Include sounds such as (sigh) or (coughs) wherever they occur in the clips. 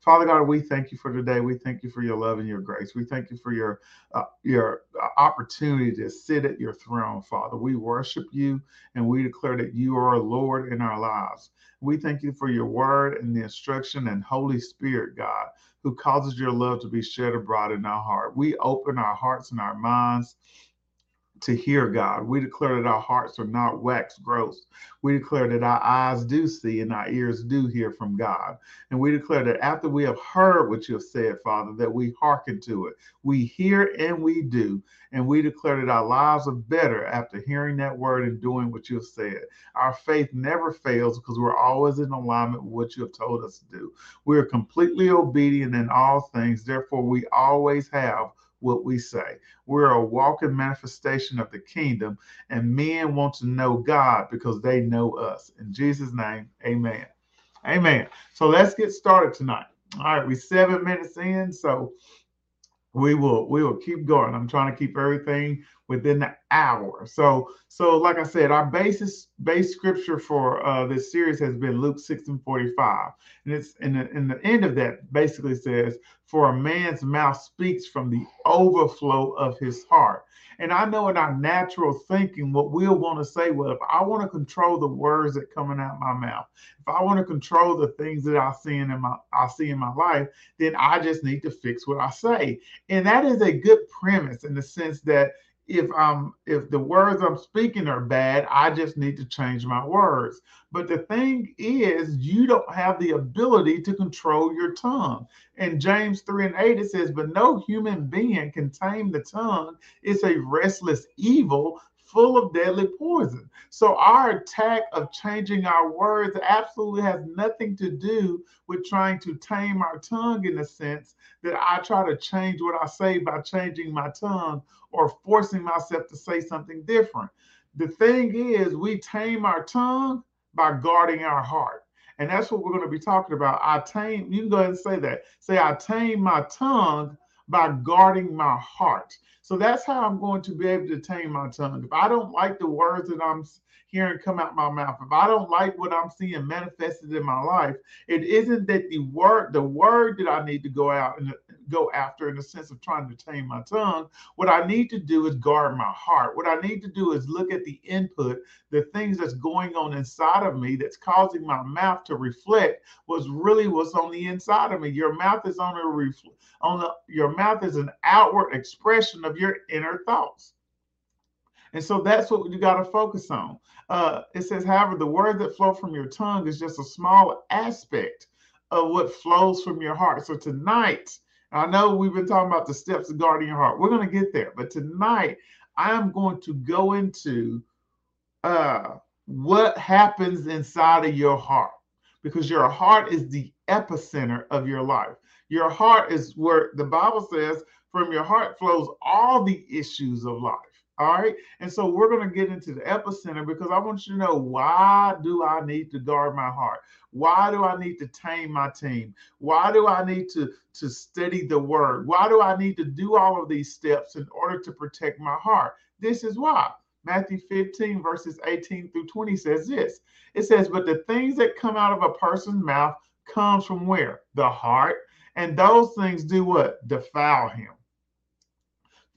Father God, we thank you for today. We thank you for your love and your grace. We thank you for your uh, your uh, opportunity to sit at your throne, Father. We worship you and we declare that you are Lord in our lives. We thank you for your word and the instruction and Holy Spirit, God, who causes your love to be shed abroad in our heart. We open our hearts and our minds to hear God. We declare that our hearts are not wax gross. We declare that our eyes do see and our ears do hear from God. And we declare that after we have heard what you have said, Father, that we hearken to it. We hear and we do. And we declare that our lives are better after hearing that word and doing what you have said. Our faith never fails because we're always in alignment with what you have told us to do. We are completely obedient in all things. Therefore, we always have what we say. We're a walking manifestation of the kingdom, and men want to know God because they know us. In Jesus' name, amen. Amen. So let's get started tonight. All right, we're seven minutes in, so we will we will keep going. I'm trying to keep everything within the hour. So so like I said, our basis base scripture for uh, this series has been Luke 6 and 45. And it's in the, in the end of that basically says, For a man's mouth speaks from the overflow of his heart. And I know in our natural thinking, what we'll want to say, well, if I want to control the words that coming out my mouth, if I want to control the things that I see in my I see in my life, then I just need to fix what I say. And that is a good premise in the sense that if I'm if the words I'm speaking are bad, I just need to change my words. But the thing is, you don't have the ability to control your tongue. In James 3 and 8, it says, But no human being can tame the tongue. It's a restless evil full of deadly poison. So our attack of changing our words absolutely has nothing to do with trying to tame our tongue in the sense that I try to change what I say by changing my tongue or forcing myself to say something different. The thing is, we tame our tongue by guarding our heart. And that's what we're going to be talking about. I tame, you can go ahead and say that. Say, I tame my tongue by guarding my heart. So that's how I'm going to be able to tame my tongue. If I don't like the words that I'm hearing come out my mouth, if I don't like what I'm seeing manifested in my life, it isn't that the word, the word that I need to go out and go after in the sense of trying to tame my tongue. What I need to do is guard my heart. What I need to do is look at the input, the things that's going on inside of me that's causing my mouth to reflect what's really what's on the inside of me. Your mouth is on a refl- on the, your mouth is an outward expression of your inner thoughts. And so that's what you got to focus on. Uh, it says, however, the word that flow from your tongue is just a small aspect of what flows from your heart. So tonight, I know we've been talking about the steps of guarding your heart. We're going to get there. But tonight, I am going to go into uh, what happens inside of your heart because your heart is the epicenter of your life. Your heart is where the Bible says, from your heart flows all the issues of life. All right. And so we're going to get into the epicenter because I want you to know why do I need to guard my heart? Why do I need to tame my team? Why do I need to, to study the word? Why do I need to do all of these steps in order to protect my heart? This is why. Matthew 15, verses 18 through 20 says this. It says, But the things that come out of a person's mouth comes from where? The heart. And those things do what? Defile him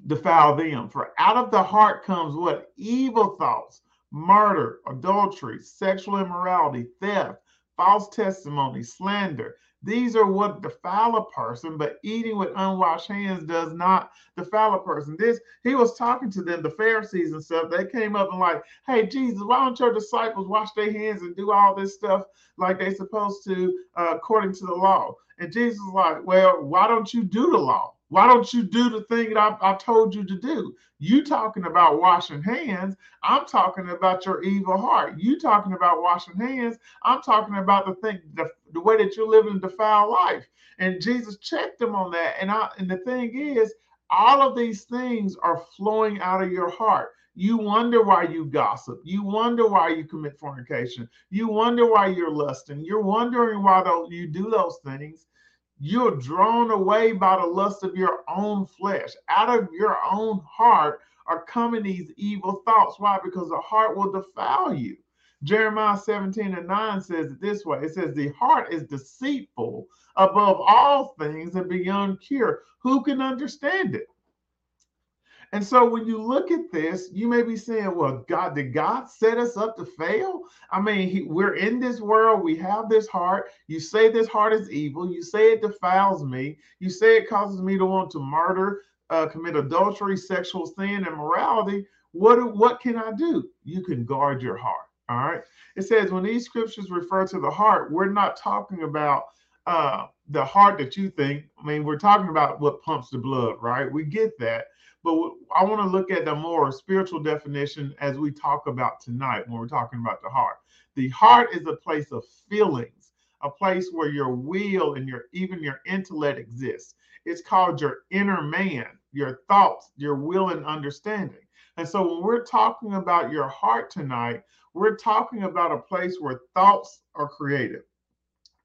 defile them. For out of the heart comes what? Evil thoughts, murder, adultery, sexual immorality, theft, false testimony, slander. These are what defile a person, but eating with unwashed hands does not defile a person. This he was talking to them, the Pharisees and stuff. They came up and like, hey Jesus, why don't your disciples wash their hands and do all this stuff like they're supposed to uh, according to the law? And Jesus was like, well, why don't you do the law? Why don't you do the thing that I, I told you to do? You talking about washing hands. I'm talking about your evil heart. You talking about washing hands. I'm talking about the thing, the, the way that you're living a defiled life. And Jesus checked them on that. And I and the thing is, all of these things are flowing out of your heart. You wonder why you gossip. You wonder why you commit fornication. You wonder why you're lusting. You're wondering why you do those things you're drawn away by the lust of your own flesh. Out of your own heart are coming these evil thoughts. Why? Because the heart will defile you. Jeremiah 17 and 9 says it this way it says, The heart is deceitful above all things and beyond cure. Who can understand it? And so when you look at this, you may be saying, well, God, did God set us up to fail? I mean, he, we're in this world, we have this heart. You say this heart is evil. You say it defiles me. You say it causes me to want to murder, uh, commit adultery, sexual sin, and morality. What, what can I do? You can guard your heart. All right. It says when these scriptures refer to the heart, we're not talking about uh, the heart that you think. I mean, we're talking about what pumps the blood, right? We get that. But I want to look at the more spiritual definition as we talk about tonight when we're talking about the heart. The heart is a place of feelings, a place where your will and your even your intellect exists. It's called your inner man, your thoughts, your will and understanding. And so when we're talking about your heart tonight, we're talking about a place where thoughts are created.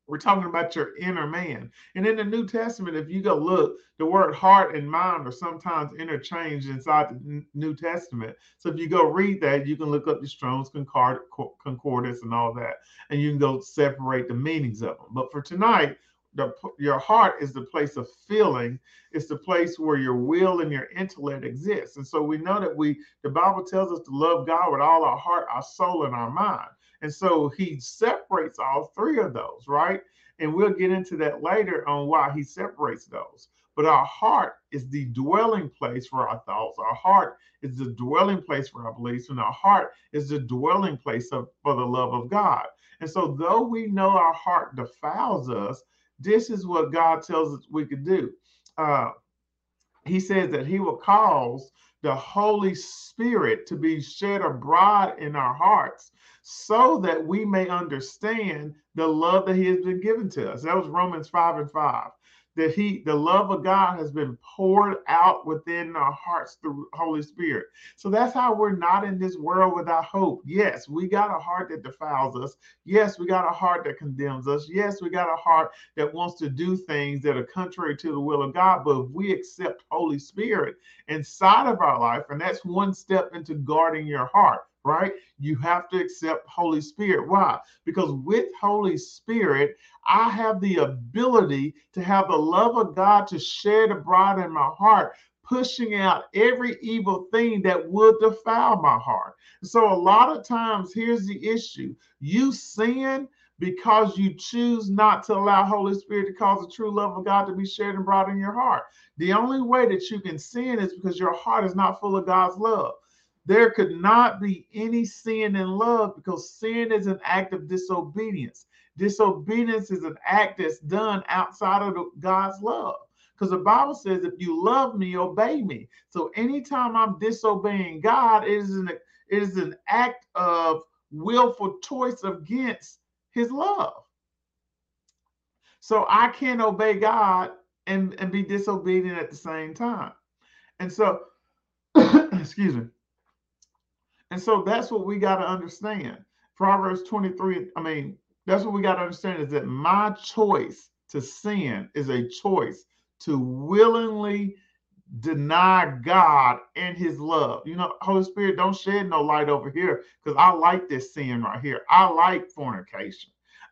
We're talking about your inner man. And in the New Testament, if you go look, the word heart and mind are sometimes interchanged inside the New Testament. So if you go read that, you can look up the Strong's Concord, Concordance and all that, and you can go separate the meanings of them. But for tonight, the, your heart is the place of feeling. It's the place where your will and your intellect exists. And so we know that we, the Bible tells us to love God with all our heart, our soul, and our mind. And so he separates all three of those, right? And we'll get into that later on why he separates those. But our heart is the dwelling place for our thoughts. Our heart is the dwelling place for our beliefs, and our heart is the dwelling place of, for the love of God. And so, though we know our heart defiles us, this is what God tells us we could do. Uh, he says that He will cause the Holy Spirit to be shed abroad in our hearts so that we may understand the love that he has been given to us. That was Romans 5 and 5. That he, the love of God has been poured out within our hearts through Holy Spirit. So that's how we're not in this world without hope. Yes, we got a heart that defiles us. Yes, we got a heart that condemns us. Yes, we got a heart that wants to do things that are contrary to the will of God. But if we accept Holy Spirit inside of our life, and that's one step into guarding your heart right? You have to accept Holy Spirit. Why? Because with Holy Spirit, I have the ability to have the love of God to shed abroad in my heart, pushing out every evil thing that would defile my heart. So, a lot of times, here's the issue you sin because you choose not to allow Holy Spirit to cause the true love of God to be shed and brought in your heart. The only way that you can sin is because your heart is not full of God's love there could not be any sin in love because sin is an act of disobedience. Disobedience is an act that's done outside of God's love. Because the Bible says, if you love me, obey me. So anytime I'm disobeying God, it is an, it is an act of willful choice against his love. So I can't obey God and, and be disobedient at the same time. And so, (coughs) excuse me. And so that's what we got to understand. Proverbs 23, I mean, that's what we got to understand is that my choice to sin is a choice to willingly deny God and his love. You know, Holy Spirit, don't shed no light over here because I like this sin right here. I like fornication.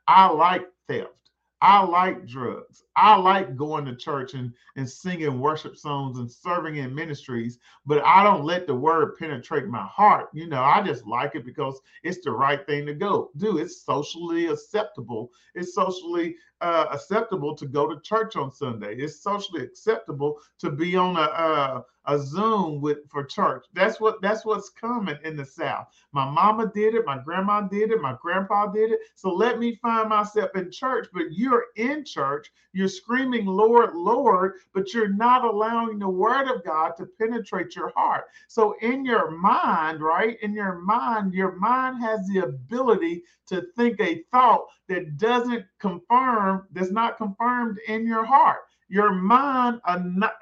I like theft. I like drugs. I like going to church and, and singing worship songs and serving in ministries, but I don't let the word penetrate my heart. You know, I just like it because it's the right thing to go do. It's socially acceptable. It's socially uh, acceptable to go to church on Sunday. It's socially acceptable to be on a, a a Zoom with for church. That's what that's what's coming in the South. My mama did it, my grandma did it, my grandpa did it. So let me find myself in church. But you're in church, you're screaming, Lord, Lord, but you're not allowing the word of God to penetrate your heart. So in your mind, right? In your mind, your mind has the ability to think a thought that doesn't confirm, that's not confirmed in your heart. Your mind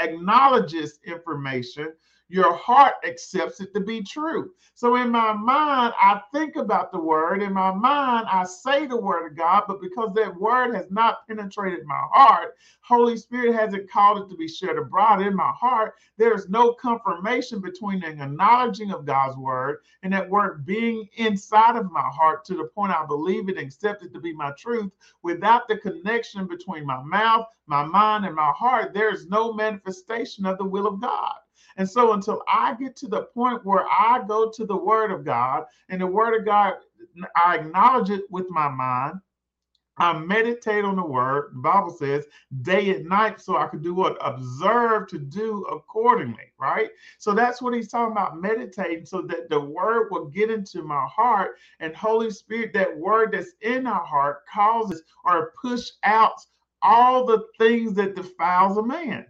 acknowledges information. Your heart accepts it to be true. So in my mind, I think about the word. In my mind, I say the word of God, but because that word has not penetrated my heart, Holy Spirit hasn't called it to be shared abroad in my heart. There's no confirmation between the acknowledging of God's word and that word being inside of my heart to the point I believe it and accept it to be my truth. Without the connection between my mouth, my mind, and my heart, there's no manifestation of the will of God. And so until I get to the point where I go to the word of God and the word of God, I acknowledge it with my mind. I meditate on the word. The Bible says day and night, so I could do what? Observe to do accordingly, right? So that's what he's talking about meditating, so that the word will get into my heart, and Holy Spirit, that word that's in our heart, causes or push out all the things that defiles a man.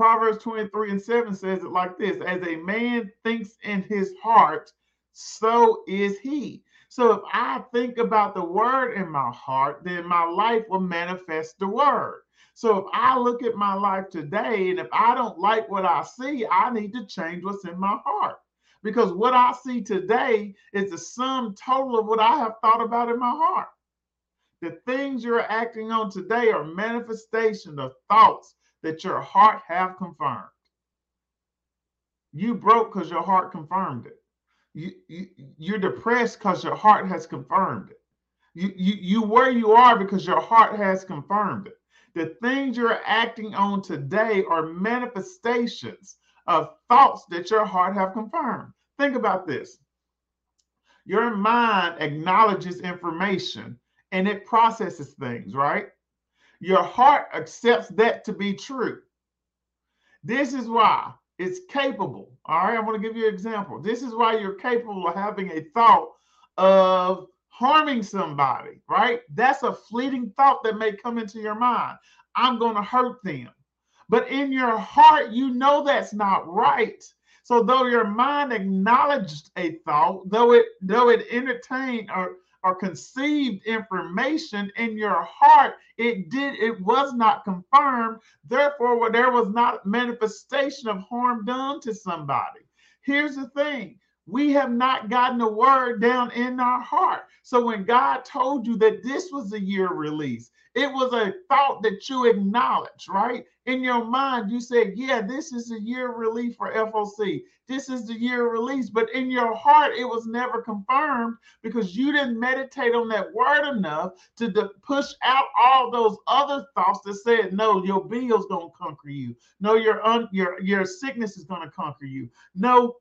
Proverbs 23 and 7 says it like this As a man thinks in his heart, so is he. So if I think about the word in my heart, then my life will manifest the word. So if I look at my life today and if I don't like what I see, I need to change what's in my heart. Because what I see today is the sum total of what I have thought about in my heart. The things you're acting on today are manifestation of thoughts that your heart have confirmed. You broke because your heart confirmed it. You, you you're depressed because your heart has confirmed it. You, you you where you are because your heart has confirmed it. The things you're acting on today are manifestations of thoughts that your heart have confirmed. Think about this. Your mind acknowledges information and it processes things, right? Your heart accepts that to be true. This is why it's capable. All right, I'm going to give you an example. This is why you're capable of having a thought of harming somebody, right? That's a fleeting thought that may come into your mind. I'm going to hurt them. But in your heart, you know that's not right. So though your mind acknowledged a thought, though it though it entertained or or conceived information in your heart, it did, it was not confirmed. Therefore, there was not manifestation of harm done to somebody. Here's the thing we have not gotten the word down in our heart. So when God told you that this was a year release, it was a thought that you acknowledged, right? In your mind, you said, Yeah, this is a year release for FOC. This is the year release. But in your heart, it was never confirmed because you didn't meditate on that word enough to push out all those other thoughts that said, No, your bill's gonna conquer you. No, your un- your your sickness is gonna conquer you. No,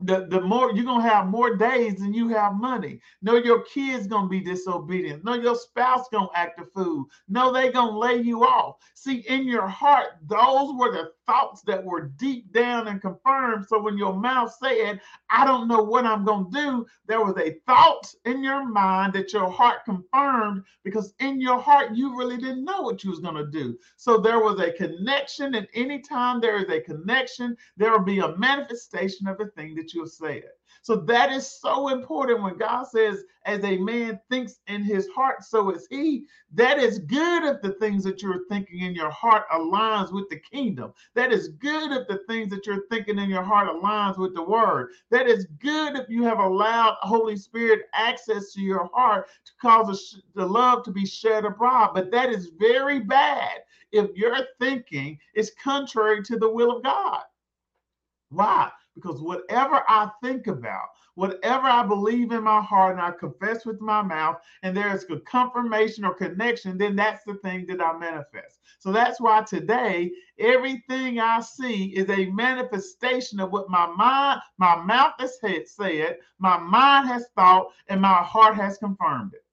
the, the more you're gonna have more days than you have money. No, your kids gonna be disobedient. No, your spouse gonna act a fool. No, they gonna lay you off. See, in your heart, those were the thoughts that were deep down and confirmed. So when your mouth said, I don't know what I'm gonna do, there was a thought in your mind that your heart confirmed because in your heart you really didn't know what you was gonna do. So there was a connection, and anytime there is a connection, there will be a manifestation of the thing that you have said. So that is so important when God says, as a man thinks in his heart, so is he. That is good if the things that you're thinking in your heart aligns with the kingdom. That is good if the things that you're thinking in your heart aligns with the word. That is good if you have allowed Holy Spirit access to your heart to cause the love to be shed abroad. But that is very bad if your thinking is contrary to the will of God. Why? Because whatever I think about, whatever I believe in my heart and I confess with my mouth, and there's a confirmation or connection, then that's the thing that I manifest. So that's why today, everything I see is a manifestation of what my mind, my mouth has said, my mind has thought, and my heart has confirmed it.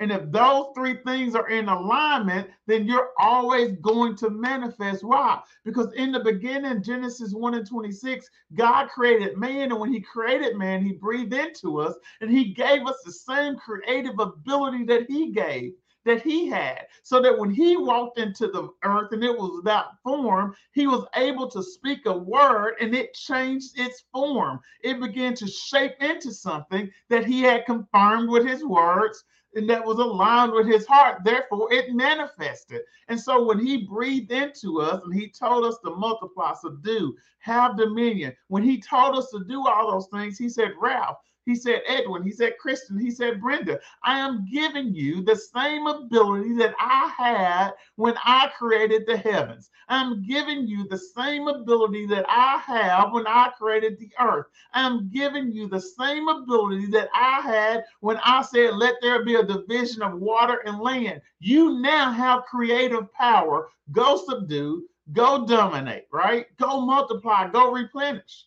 And if those three things are in alignment, then you're always going to manifest. Why? Because in the beginning, Genesis 1 and 26, God created man. And when he created man, he breathed into us and he gave us the same creative ability that he gave that he had so that when he walked into the earth and it was without form he was able to speak a word and it changed its form it began to shape into something that he had confirmed with his words that was aligned with his heart. Therefore, it manifested. And so when he breathed into us and he told us to multiply, subdue, have dominion, when he told us to do all those things, he said, Ralph, he said, Edwin, he said, Kristen, he said, Brenda, I am giving you the same ability that I had when I created the heavens. I'm giving you the same ability that I have when I created the earth. I'm giving you the same ability that I had when I said, let there be a division of water and land. You now have creative power. Go subdue, go dominate, right? Go multiply, go replenish.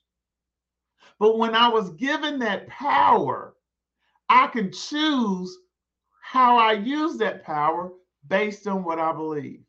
But when I was given that power, I can choose how I use that power based on what I believe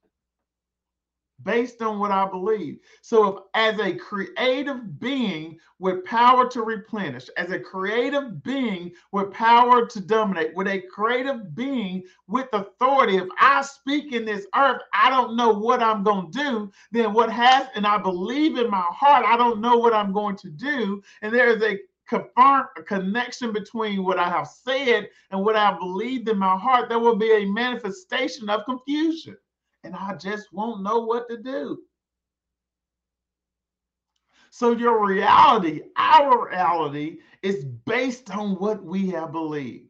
based on what I believe. So, if as a creative being with power to replenish, as a creative being with power to dominate, with a creative being with authority, if I speak in this earth, I don't know what I'm going to do, then what has, and I believe in my heart, I don't know what I'm going to do. And there is a confirm a connection between what I have said and what I believed in my heart, there will be a manifestation of confusion and I just won't know what to do. So, your reality, our reality, is based on what we have believed.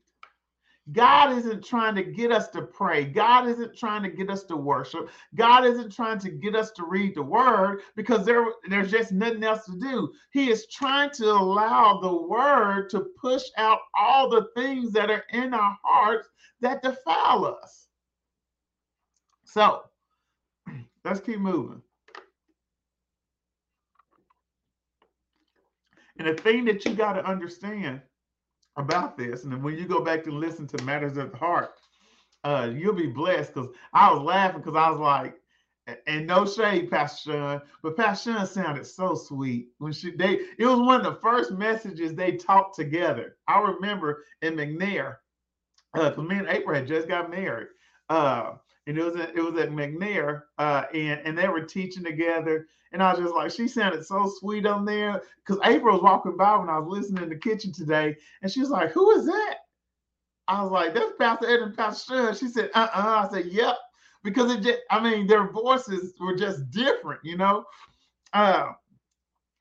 God isn't trying to get us to pray. God isn't trying to get us to worship. God isn't trying to get us to read the word because there, there's just nothing else to do. He is trying to allow the word to push out all the things that are in our hearts that defile us. So (clears throat) let's keep moving. And the thing that you got to understand about this, and when you go back to listen to Matters of the Heart, uh, you'll be blessed because I was laughing because I was like, and no shade, Pastor Sean, but Pastor Sean sounded so sweet when she they it was one of the first messages they talked together. I remember in McNair, uh, me and April had just got married. Uh, and it was at, it was at McNair, uh, and and they were teaching together. And I was just like, she sounded so sweet on there. Because April was walking by when I was listening in the kitchen today, and she was like, "Who is that?" I was like, "That's Pastor Ed and Pastor Sean." She said, "Uh uh." I said, "Yep," because it just, I mean, their voices were just different, you know. Uh,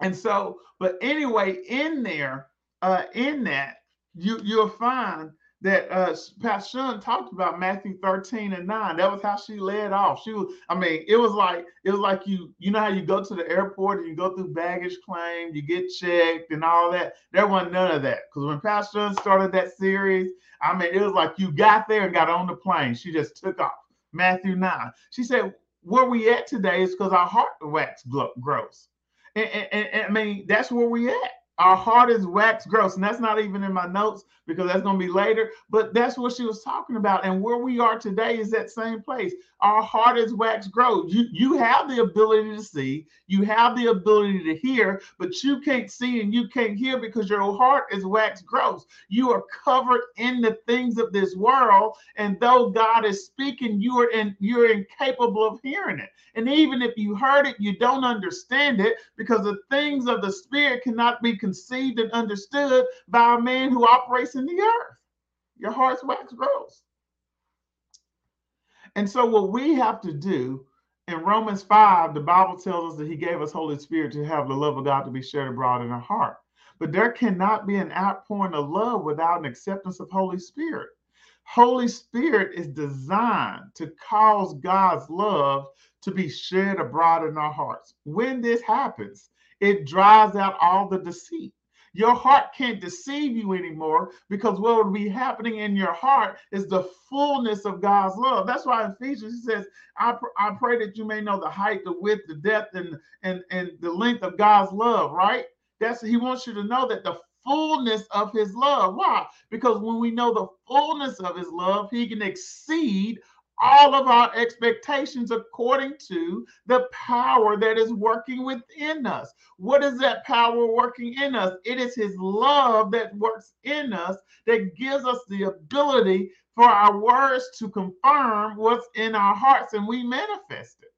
and so, but anyway, in there, uh, in that, you you'll find that uh Pastor Sean talked about Matthew 13 and 9. That was how she led off. She was, I mean, it was like it was like you, you know how you go to the airport and you go through baggage claim, you get checked and all that. There wasn't none of that. Because when Pastor Sean started that series, I mean, it was like you got there and got on the plane. She just took off. Matthew 9. She said, where we at today is because our heart wax gross. And, and, and I mean, that's where we at our heart is wax gross and that's not even in my notes because that's going to be later but that's what she was talking about and where we are today is that same place. Our heart is wax gross. You you have the ability to see you have the ability to hear but you can't see and you can't hear because your heart is wax gross. You are covered in the things of this world and though god is speaking you are in you're incapable of hearing it. And even if you heard it you don't understand it because the things of the spirit cannot be conceived and understood by a man who operates in the earth. Your heart's wax gross. And so, what we have to do in Romans 5, the Bible tells us that He gave us Holy Spirit to have the love of God to be shared abroad in our heart. But there cannot be an outpouring of love without an acceptance of Holy Spirit. Holy Spirit is designed to cause God's love to be shed abroad in our hearts. When this happens, it drives out all the deceit. Your heart can't deceive you anymore because what will be happening in your heart is the fullness of God's love. That's why Ephesians he says, I, pr- I pray that you may know the height, the width, the depth, and, and, and the length of God's love, right? That's he wants you to know that the fullness of his love. Why? Because when we know the fullness of his love, he can exceed all of our expectations according to the power that is working within us. What is that power working in us? It is His love that works in us that gives us the ability for our words to confirm what's in our hearts and we manifest it.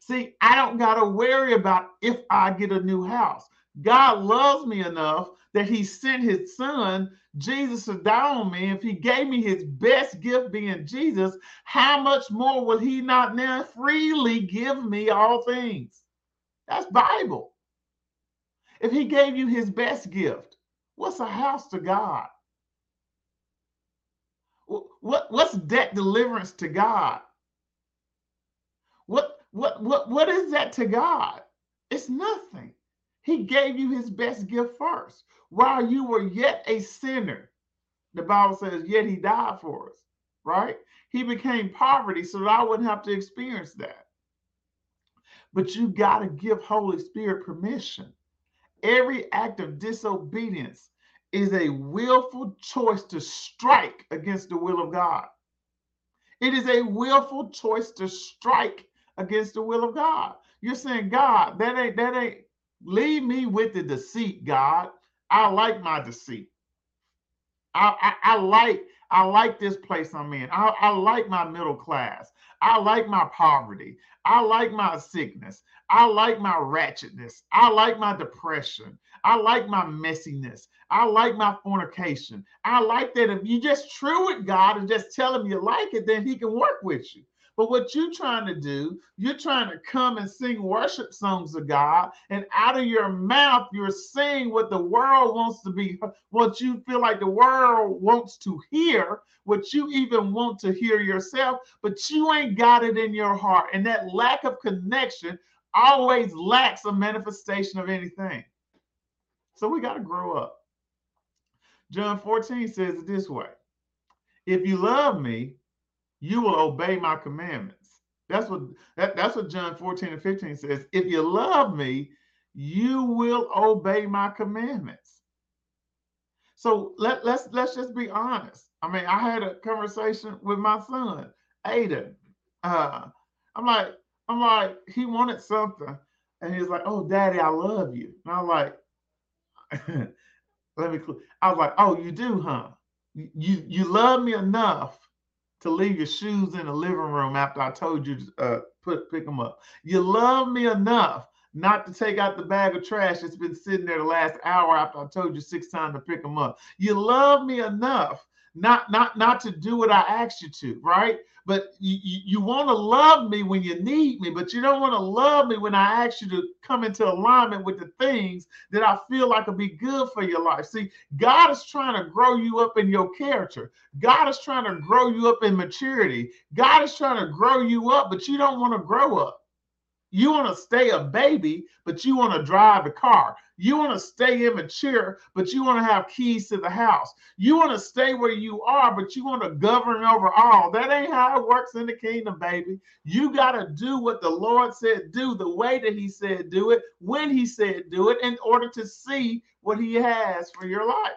See, I don't got to worry about if I get a new house. God loves me enough that He sent His Son Jesus die on me, if he gave me his best gift being Jesus, how much more will he not now freely give me all things? That's Bible. If he gave you his best gift, what's a house to God? What, what's debt deliverance to God? What what what what is that to God? It's nothing. He gave you his best gift first. While you were yet a sinner, the Bible says, yet he died for us, right? He became poverty so that I wouldn't have to experience that. But you got to give Holy Spirit permission. Every act of disobedience is a willful choice to strike against the will of God. It is a willful choice to strike against the will of God. You're saying, God, that ain't that ain't leave me with the deceit, God. I like my deceit. I, I, I like I like this place I'm in. I, I like my middle class. I like my poverty. I like my sickness. I like my ratchetness. I like my depression. I like my messiness. I like my fornication. I like that if you just true with God and just tell him you like it, then he can work with you. But what you're trying to do, you're trying to come and sing worship songs of God, and out of your mouth, you're saying what the world wants to be, what you feel like the world wants to hear, what you even want to hear yourself, but you ain't got it in your heart. And that lack of connection always lacks a manifestation of anything. So we got to grow up. John 14 says it this way If you love me, you will obey my commandments. That's what that, that's what John 14 and 15 says. If you love me, you will obey my commandments. So let, let's let's just be honest. I mean, I had a conversation with my son, Aiden. Uh, I'm like, I'm like, he wanted something, and he's like, "Oh, Daddy, I love you." And I'm like, (laughs) "Let me." I was like, "Oh, you do, huh? You you love me enough to leave your shoes in the living room after I told you to uh, put pick them up. You love me enough not to take out the bag of trash that's been sitting there the last hour after I told you six times to pick them up. You love me enough not not not to do what I asked you to, right? But you, you, want to love me when you need me, but you don't want to love me when I ask you to come into alignment with the things that I feel like will be good for your life. See, God is trying to grow you up in your character. God is trying to grow you up in maturity. God is trying to grow you up, but you don't want to grow up. You want to stay a baby, but you want to drive the car. You want to stay immature, but you want to have keys to the house. You want to stay where you are, but you want to govern over all. That ain't how it works in the kingdom, baby. You got to do what the Lord said do, the way that He said do it, when He said do it, in order to see what He has for your life.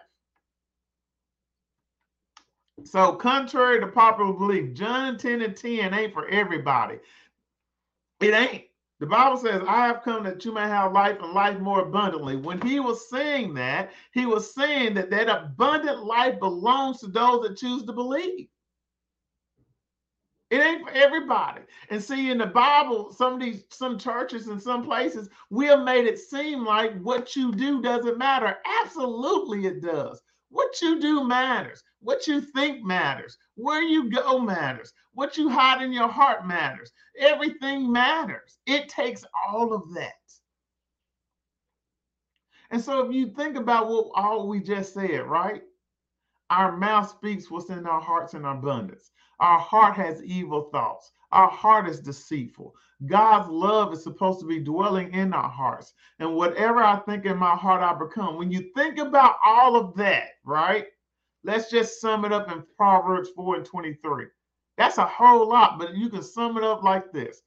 So, contrary to popular belief, John 10 and 10 ain't for everybody. It ain't. The Bible says, I have come that you may have life and life more abundantly. When he was saying that, he was saying that that abundant life belongs to those that choose to believe. It ain't for everybody. And see, in the Bible, some of these, some churches and some places, we have made it seem like what you do doesn't matter. Absolutely, it does. What you do matters. What you think matters. Where you go matters. What you hide in your heart matters. Everything matters. It takes all of that. And so if you think about what all we just said, right? Our mouth speaks what's in our hearts in abundance. Our heart has evil thoughts. Our heart is deceitful. God's love is supposed to be dwelling in our hearts. And whatever I think in my heart, I become. When you think about all of that, right? Let's just sum it up in Proverbs 4 and 23. That's a whole lot, but you can sum it up like this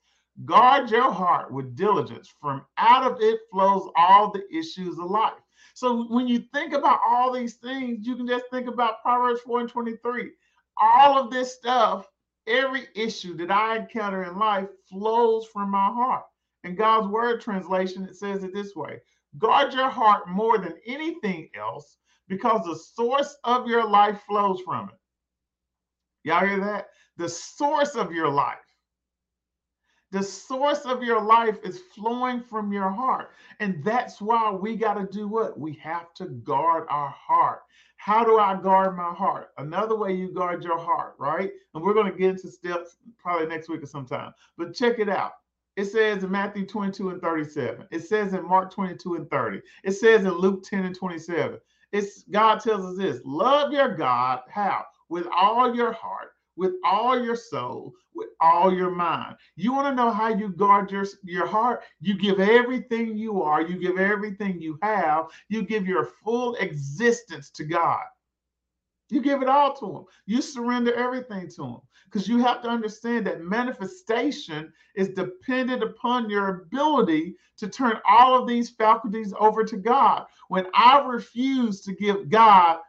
Guard your heart with diligence, from out of it flows all the issues of life. So when you think about all these things, you can just think about Proverbs 4 and 23. All of this stuff, every issue that I encounter in life flows from my heart. In God's word translation, it says it this way guard your heart more than anything else because the source of your life flows from it. Y'all hear that? The source of your life. The source of your life is flowing from your heart. And that's why we got to do what? We have to guard our heart. How do I guard my heart? Another way you guard your heart, right? And we're going to get into steps probably next week or sometime. But check it out. It says in Matthew 22 and 37. It says in Mark 22 and 30. It says in Luke 10 and 27. It's God tells us this love your God. How? With all your heart, with all your soul, with all your mind. You want to know how you guard your, your heart? You give everything you are, you give everything you have, you give your full existence to God. You give it all to Him. You surrender everything to Him because you have to understand that manifestation is dependent upon your ability to turn all of these faculties over to God. When I refuse to give God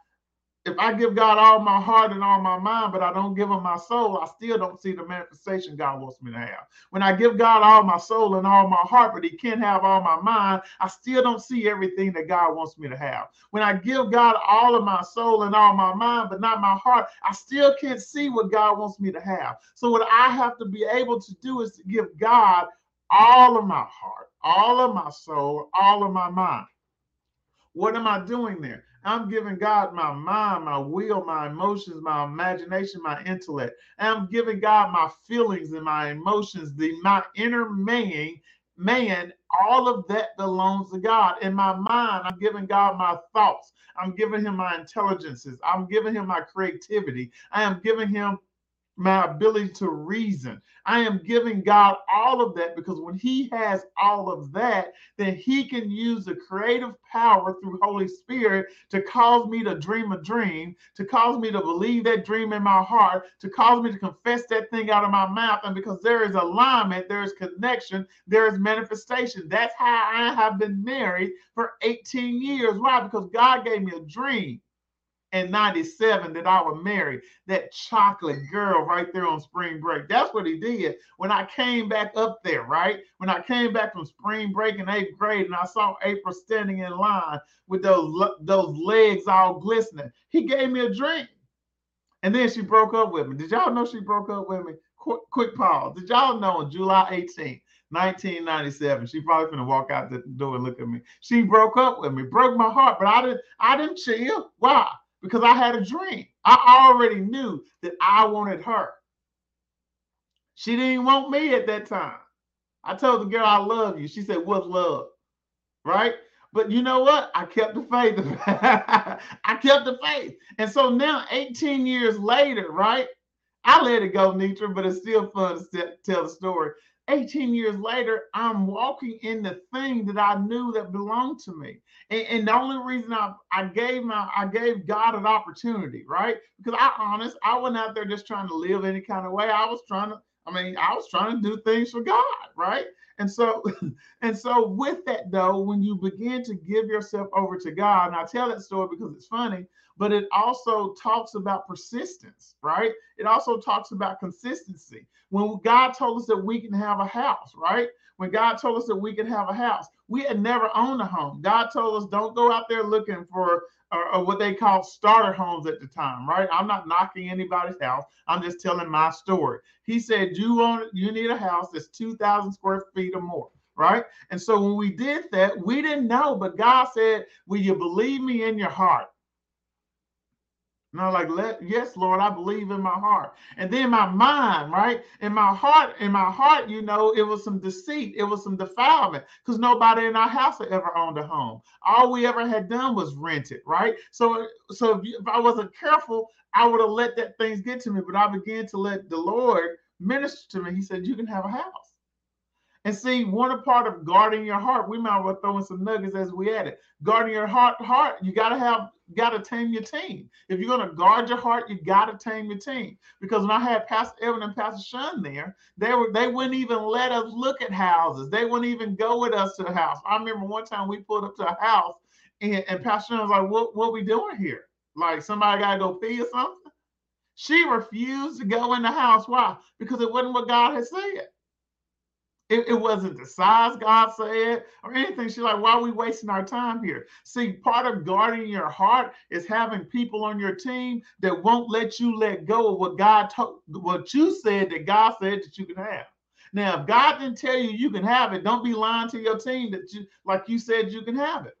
if I give God all my heart and all my mind, but I don't give him my soul, I still don't see the manifestation God wants me to have. When I give God all my soul and all my heart, but he can't have all my mind, I still don't see everything that God wants me to have. When I give God all of my soul and all my mind, but not my heart, I still can't see what God wants me to have. So what I have to be able to do is to give God all of my heart, all of my soul, all of my mind. What am I doing there? I'm giving God my mind, my will, my emotions, my imagination, my intellect. I'm giving God my feelings and my emotions, the my inner man, man, all of that belongs to God. In my mind, I'm giving God my thoughts. I'm giving him my intelligences. I'm giving him my creativity. I am giving him my ability to reason. I am giving God all of that because when He has all of that, then He can use the creative power through Holy Spirit to cause me to dream a dream, to cause me to believe that dream in my heart, to cause me to confess that thing out of my mouth. And because there is alignment, there is connection, there is manifestation. That's how I have been married for 18 years. Why? Because God gave me a dream in 97 that I would marry that chocolate girl right there on spring break. That's what he did. When I came back up there, right? When I came back from spring break in eighth grade and I saw April standing in line with those, those legs all glistening, he gave me a drink. And then she broke up with me. Did y'all know she broke up with me? Quick, quick pause. Did y'all know on July 18th, 1997. She probably gonna walk out the door and look at me. She broke up with me, broke my heart, but I didn't. I didn't chill. Why? Because I had a dream. I already knew that I wanted her. She didn't want me at that time. I told the girl I love you. She said, What's love? Right? But you know what? I kept the faith. (laughs) I kept the faith. And so now, 18 years later, right? I let it go, Nitra, but it's still fun to tell the story. 18 years later, I'm walking in the thing that I knew that belonged to me. And, and, the only reason I, I gave my I gave God an opportunity, right? Because I honest, I wasn't out there just trying to live any kind of way. I was trying to, I mean, I was trying to do things for God, right? And so, (laughs) and so with that though, when you begin to give yourself over to God, and I tell that story because it's funny, but it also talks about persistence, right? It also talks about consistency. When God told us that we can have a house, right? When God told us that we can have a house, we had never owned a home. God told us don't go out there looking for or, or, what they call starter homes at the time, right? I'm not knocking anybody's house. I'm just telling my story. He said you want you need a house that's 2,000 square feet or more, right? And so when we did that, we didn't know, but God said, "Will you believe me in your heart?" And I was like, Let, yes, Lord, I believe in my heart. And then my mind, right? In my heart, in my heart, you know, it was some deceit, it was some defilement, because nobody in our house had ever owned a home. All we ever had done was rent it, right? So, so if, you, if I wasn't careful, I would have let that things get to me. But I began to let the Lord minister to me. He said, You can have a house. And see, one part of guarding your heart, we might well throw in some nuggets as we add it. Guarding your heart, heart, you gotta have, gotta tame your team. If you're gonna guard your heart, you gotta tame your team. Because when I had Pastor Evan and Pastor Sean there, they were they wouldn't even let us look at houses. They wouldn't even go with us to the house. I remember one time we pulled up to a house and, and Pastor Sean was like, What what we doing here? Like somebody gotta go pee or something. She refused to go in the house. Why? Because it wasn't what God had said. It, it, wasn't the size God said or anything. She's like, why are we wasting our time here? See, part of guarding your heart is having people on your team that won't let you let go of what God told, what you said that God said that you can have. Now, if God didn't tell you you can have it, don't be lying to your team that you, like you said, you can have it.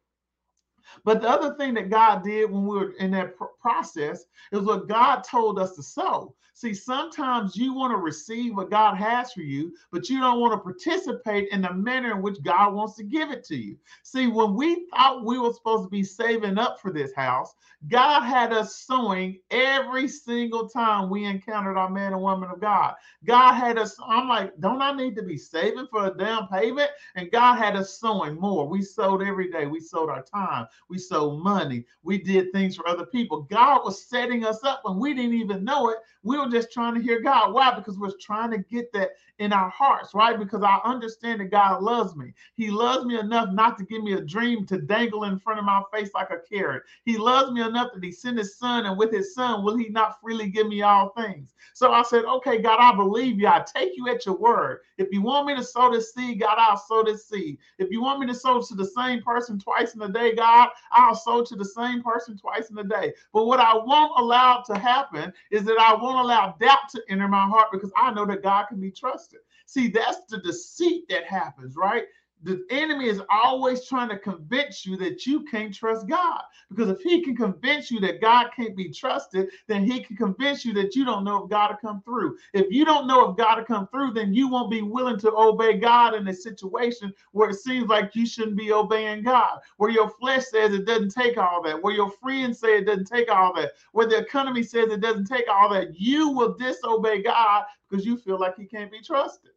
But the other thing that God did when we were in that pr- process is what God told us to sow. See, sometimes you want to receive what God has for you, but you don't want to participate in the manner in which God wants to give it to you. See, when we thought we were supposed to be saving up for this house, God had us sowing every single time we encountered our man and woman of God. God had us, I'm like, don't I need to be saving for a down payment? And God had us sowing more. We sowed every day. We sowed our time. We sowed money. We did things for other people. God was setting us up when we didn't even know it. We were just trying to hear God. Why? Because we're trying to get that in our hearts, right? Because I understand that God loves me. He loves me enough not to give me a dream to dangle in front of my face like a carrot. He loves me enough that He sent His Son, and with His Son, will He not freely give me all things? So I said, Okay, God, I believe you. I take you at your word. If you want me to sow this seed, God, I'll sow this seed. If you want me to sow to the same person twice in a day, God, I'll sow to the same person twice in a day. But what I won't allow to happen is that I won't allow doubt to enter my heart because I know that God can be trusted. See, that's the deceit that happens, right? The enemy is always trying to convince you that you can't trust God. Because if he can convince you that God can't be trusted, then he can convince you that you don't know if God will come through. If you don't know if God will come through, then you won't be willing to obey God in a situation where it seems like you shouldn't be obeying God, where your flesh says it doesn't take all that, where your friends say it doesn't take all that, where the economy says it doesn't take all that. You will disobey God because you feel like he can't be trusted.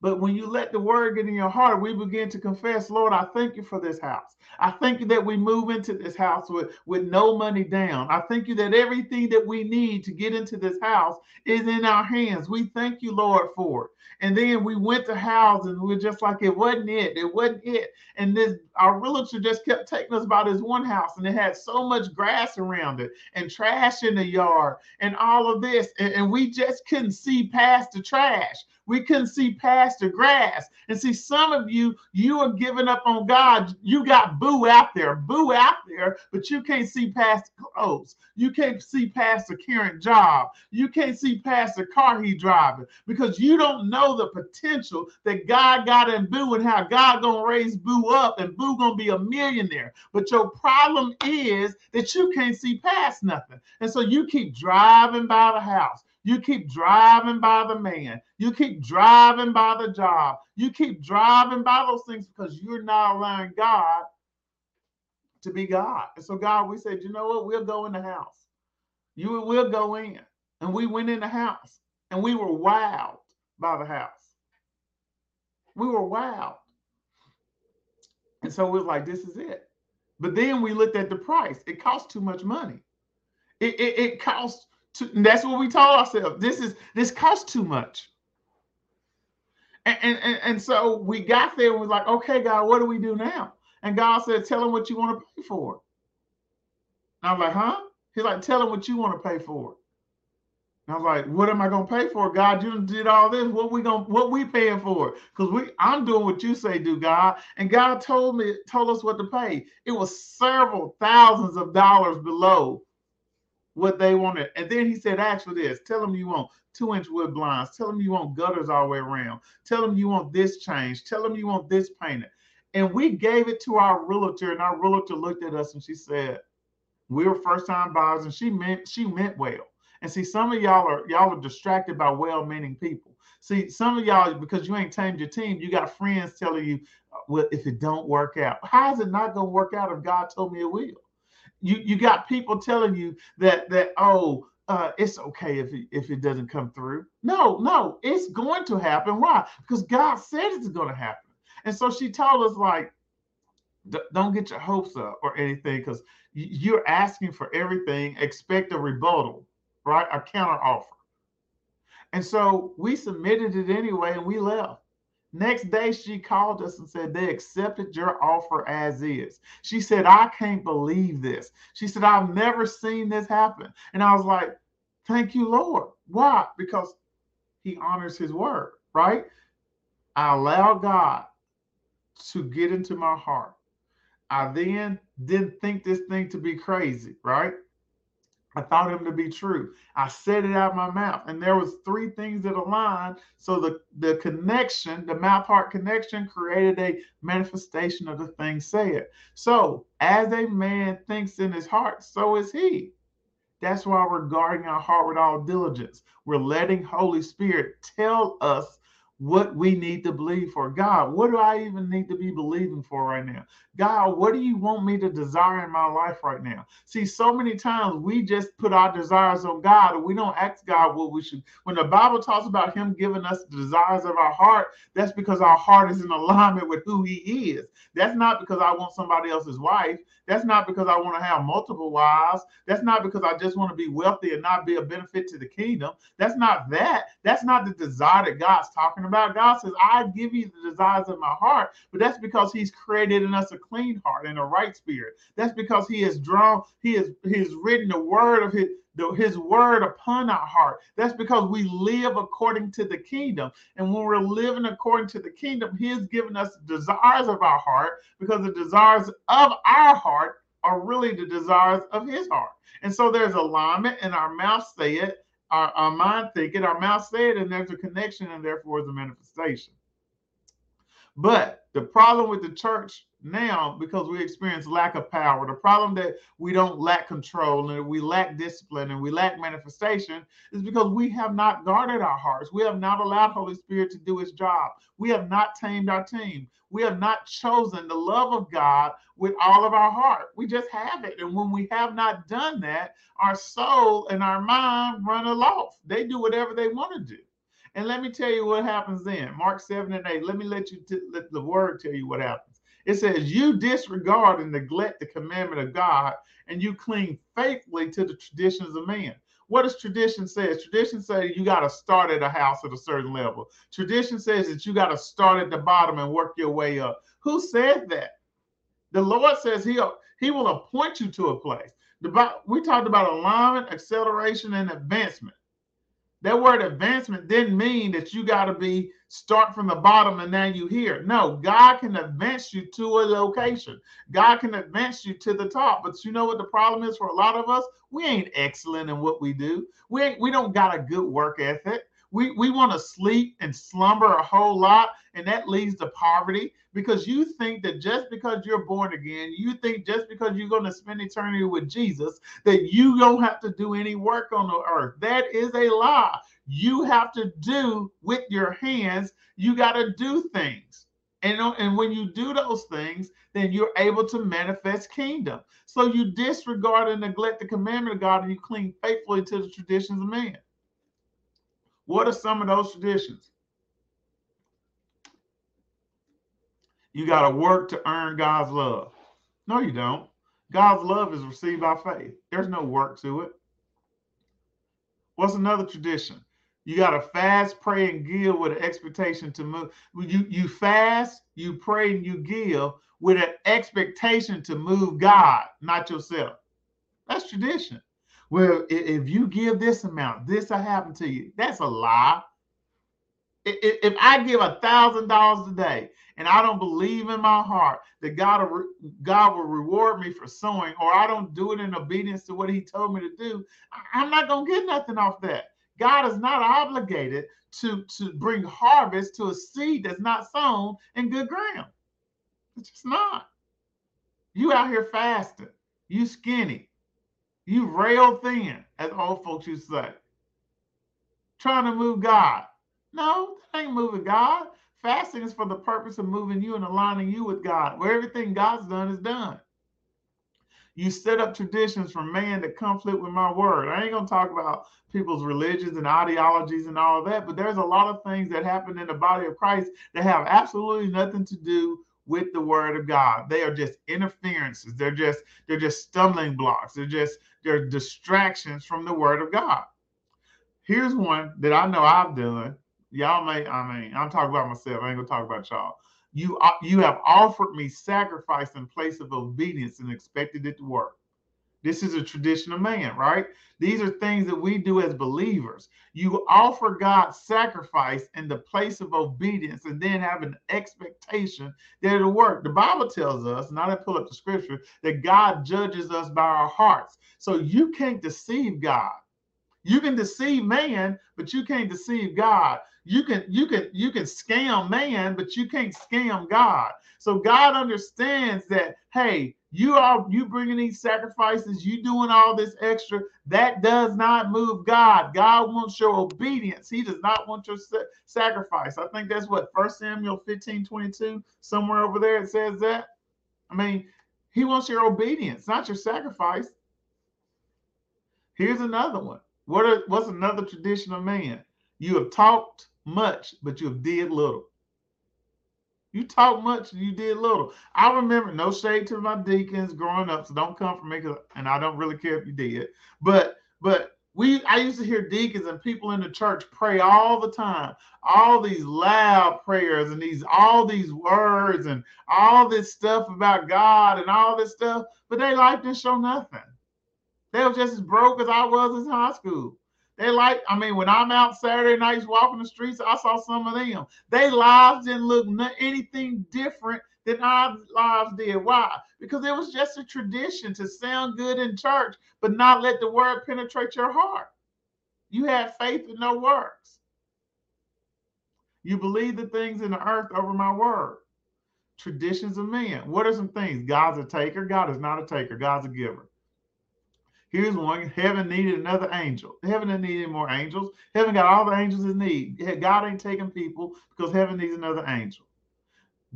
But when you let the word get in your heart, we begin to confess, Lord, I thank you for this house. I thank you that we move into this house with, with no money down. I thank you that everything that we need to get into this house is in our hands. We thank you, Lord, for it. And then we went to houses and we are just like, it wasn't it. It wasn't it. And this our realtor just kept taking us by this one house and it had so much grass around it and trash in the yard and all of this. And, and we just couldn't see past the trash. We couldn't see past the grass. And see, some of you, you are giving up on God. You got boo out there, boo out there, but you can't see past the clothes. You can't see past the current job. You can't see past the car he driving because you don't know the potential that God got in Boo and how God gonna raise Boo up and Boo gonna be a millionaire. But your problem is that you can't see past nothing. And so you keep driving by the house. You keep driving by the man. You keep driving by the job. You keep driving by those things because you're not allowing God to be God. And so, God, we said, you know what? We'll go in the house. You will go in. And we went in the house and we were wowed by the house. We were wowed. And so we was like, this is it. But then we looked at the price. It cost too much money. It, it, it cost too, that's what we told ourselves. This is this costs too much. And, and, and so we got there and was like, okay, God, what do we do now? And God said, tell him what you want to pay for. And I was like, huh? He's like, tell him what you want to pay for. And I was like, what am I gonna pay for? God, you did all this. What we gonna what we paying for? Because we I'm doing what you say do, God. And God told me, told us what to pay. It was several thousands of dollars below what they wanted. And then he said, ask for this. Tell them you want two inch wood blinds. Tell them you want gutters all the way around. Tell them you want this change. Tell them you want this painted. And we gave it to our realtor, and our realtor looked at us and she said, We were first time buyers, and she meant she meant well. And see, some of y'all are y'all are distracted by well-meaning people. See, some of y'all, because you ain't tamed your team, you got friends telling you, well, if it don't work out, how is it not gonna work out if God told me it will? You you got people telling you that that oh uh, it's okay if it, if it doesn't come through. No, no, it's going to happen. Why? Because God said it's going to happen. And so she told us like, don't get your hopes up or anything because you're asking for everything. Expect a rebuttal, right? A counter offer. And so we submitted it anyway, and we left. Next day, she called us and said they accepted your offer as is. She said, I can't believe this. She said, I've never seen this happen. And I was like, Thank you, Lord. Why? Because he honors his word, right? I allow God to get into my heart. I then didn't think this thing to be crazy, right? I thought him to be true. I said it out of my mouth. And there was three things that aligned. So the, the connection, the mouth-heart connection created a manifestation of the thing said. So as a man thinks in his heart, so is he. That's why we're guarding our heart with all diligence. We're letting Holy Spirit tell us what we need to believe for. God, what do I even need to be believing for right now? God, what do you want me to desire in my life right now? See, so many times we just put our desires on God and we don't ask God what we should. When the Bible talks about Him giving us the desires of our heart, that's because our heart is in alignment with who He is. That's not because I want somebody else's wife. That's not because I want to have multiple wives. That's not because I just want to be wealthy and not be a benefit to the kingdom. That's not that. That's not the desire that God's talking about. God says, I give you the desires of my heart, but that's because He's created in us a clean heart and a right spirit. That's because He has drawn, He has He has written the word of His his word upon our heart. That's because we live according to the kingdom. And when we're living according to the kingdom, he has given us desires of our heart because the desires of our heart are really the desires of his heart. And so there's alignment and our mouth say it, our, our mind think it, our mouth say it, and there's a connection and therefore is a manifestation. But the problem with the church now, because we experience lack of power, the problem that we don't lack control and we lack discipline and we lack manifestation is because we have not guarded our hearts. We have not allowed Holy Spirit to do his job. We have not tamed our team. We have not chosen the love of God with all of our heart. We just have it. And when we have not done that, our soul and our mind run aloft. They do whatever they want to do. And let me tell you what happens then. Mark 7 and 8. Let me let you t- let the word tell you what happens. It says, You disregard and neglect the commandment of God, and you cling faithfully to the traditions of man. What does tradition say? Tradition says you got to start at a house at a certain level. Tradition says that you got to start at the bottom and work your way up. Who said that? The Lord says he'll he will appoint you to a place. The, we talked about alignment, acceleration, and advancement. That word advancement didn't mean that you got to be start from the bottom and now you here. No, God can advance you to a location. God can advance you to the top. But you know what the problem is for a lot of us? We ain't excellent in what we do. We ain't, we don't got a good work ethic. We, we want to sleep and slumber a whole lot, and that leads to poverty because you think that just because you're born again, you think just because you're going to spend eternity with Jesus, that you don't have to do any work on the earth. That is a lie. You have to do with your hands, you got to do things. And, uh, and when you do those things, then you're able to manifest kingdom. So you disregard and neglect the commandment of God and you cling faithfully to the traditions of man. What are some of those traditions? You got to work to earn God's love. No, you don't. God's love is received by faith. There's no work to it. What's another tradition? You got to fast, pray, and give with an expectation to move. You you fast, you pray, and you give with an expectation to move God, not yourself. That's tradition well, if you give this amount, this will happen to you. That's a lie. If I give a thousand dollars a day and I don't believe in my heart that God will, God will reward me for sowing, or I don't do it in obedience to what He told me to do, I'm not gonna get nothing off that. God is not obligated to to bring harvest to a seed that's not sown in good ground. It's just not. You out here fasting. You skinny. You rail thin, as old folks used to say. Trying to move God. No, that ain't moving God. Fasting is for the purpose of moving you and aligning you with God, where everything God's done is done. You set up traditions from man that conflict with my word. I ain't gonna talk about people's religions and ideologies and all of that, but there's a lot of things that happen in the body of Christ that have absolutely nothing to do with the word of God. They are just interferences. They're just they're just stumbling blocks. They're just they're distractions from the word of God. Here's one that I know I've done. Y'all may I mean I'm talking about myself. I ain't gonna talk about y'all. You uh, you have offered me sacrifice in place of obedience and expected it to work. This is a tradition of man, right? These are things that we do as believers. You offer God sacrifice in the place of obedience and then have an expectation that it'll work. The Bible tells us, not to pull up the scripture, that God judges us by our hearts. So you can't deceive God. You can deceive man, but you can't deceive God. You can you can you can scam man, but you can't scam God. So God understands that hey, you are you bringing these sacrifices, you doing all this extra. That does not move God. God wants your obedience. He does not want your sa- sacrifice. I think that's what First Samuel 15, 22, somewhere over there it says that. I mean, he wants your obedience, not your sacrifice. Here's another one. What are, what's another tradition of man? You have talked much, but you have did little. You talk much you did little. I remember no shade to my deacons growing up, so don't come for me, and I don't really care if you did. But but we I used to hear deacons and people in the church pray all the time, all these loud prayers and these all these words and all this stuff about God and all this stuff, but they life didn't show nothing. They were just as broke as I was in high school. They like, I mean, when I'm out Saturday nights walking the streets, I saw some of them. They lives didn't look anything different than our lives did. Why? Because it was just a tradition to sound good in church, but not let the word penetrate your heart. You had faith in no works. You believe the things in the earth over my word. Traditions of men. What are some things? God's a taker. God is not a taker. God's a giver. Here's one. Heaven needed another angel. Heaven didn't need any more angels. Heaven got all the angels it need. God ain't taking people because heaven needs another angel.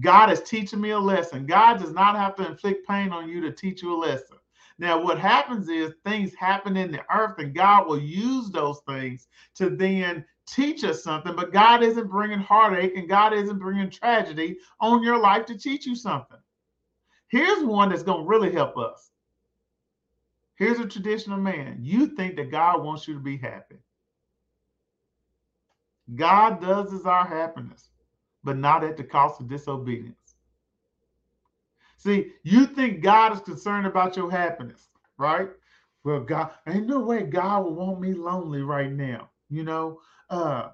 God is teaching me a lesson. God does not have to inflict pain on you to teach you a lesson. Now, what happens is things happen in the earth, and God will use those things to then teach us something. But God isn't bringing heartache and God isn't bringing tragedy on your life to teach you something. Here's one that's going to really help us Here's a traditional man. You think that God wants you to be happy. God does desire happiness, but not at the cost of disobedience. See, you think God is concerned about your happiness, right? Well, God, ain't no way God would want me lonely right now. You know, uh,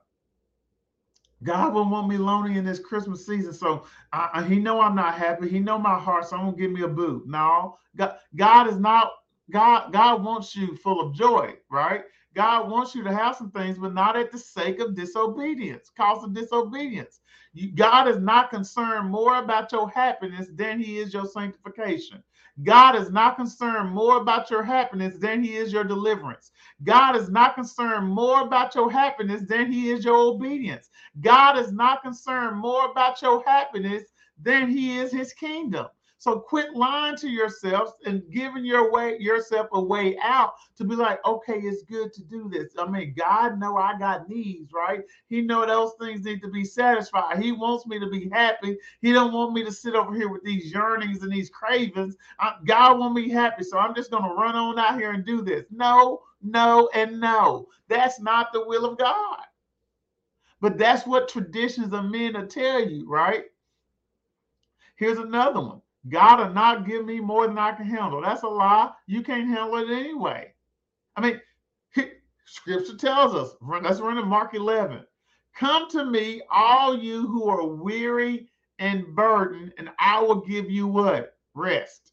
God will want me lonely in this Christmas season. So I, He know I'm not happy. He know my heart. So I'm gonna give me a boo. No, God, God is not God, God wants you full of joy, right? God wants you to have some things, but not at the sake of disobedience, cause of disobedience. You, God is not concerned more about your happiness than he is your sanctification. God is not concerned more about your happiness than he is your deliverance. God is not concerned more about your happiness than he is your obedience. God is not concerned more about your happiness than he is his kingdom. So quit lying to yourself and giving your way yourself a way out to be like, okay, it's good to do this. I mean, God know I got needs, right? He know those things need to be satisfied. He wants me to be happy. He don't want me to sit over here with these yearnings and these cravings. I, God want me happy, so I'm just gonna run on out here and do this. No, no, and no. That's not the will of God. But that's what traditions of men will tell you, right? Here's another one. God will not give me more than I can handle. That's a lie. You can't handle it anyway. I mean, scripture tells us, let's run to Mark 11. Come to me, all you who are weary and burdened, and I will give you what? Rest.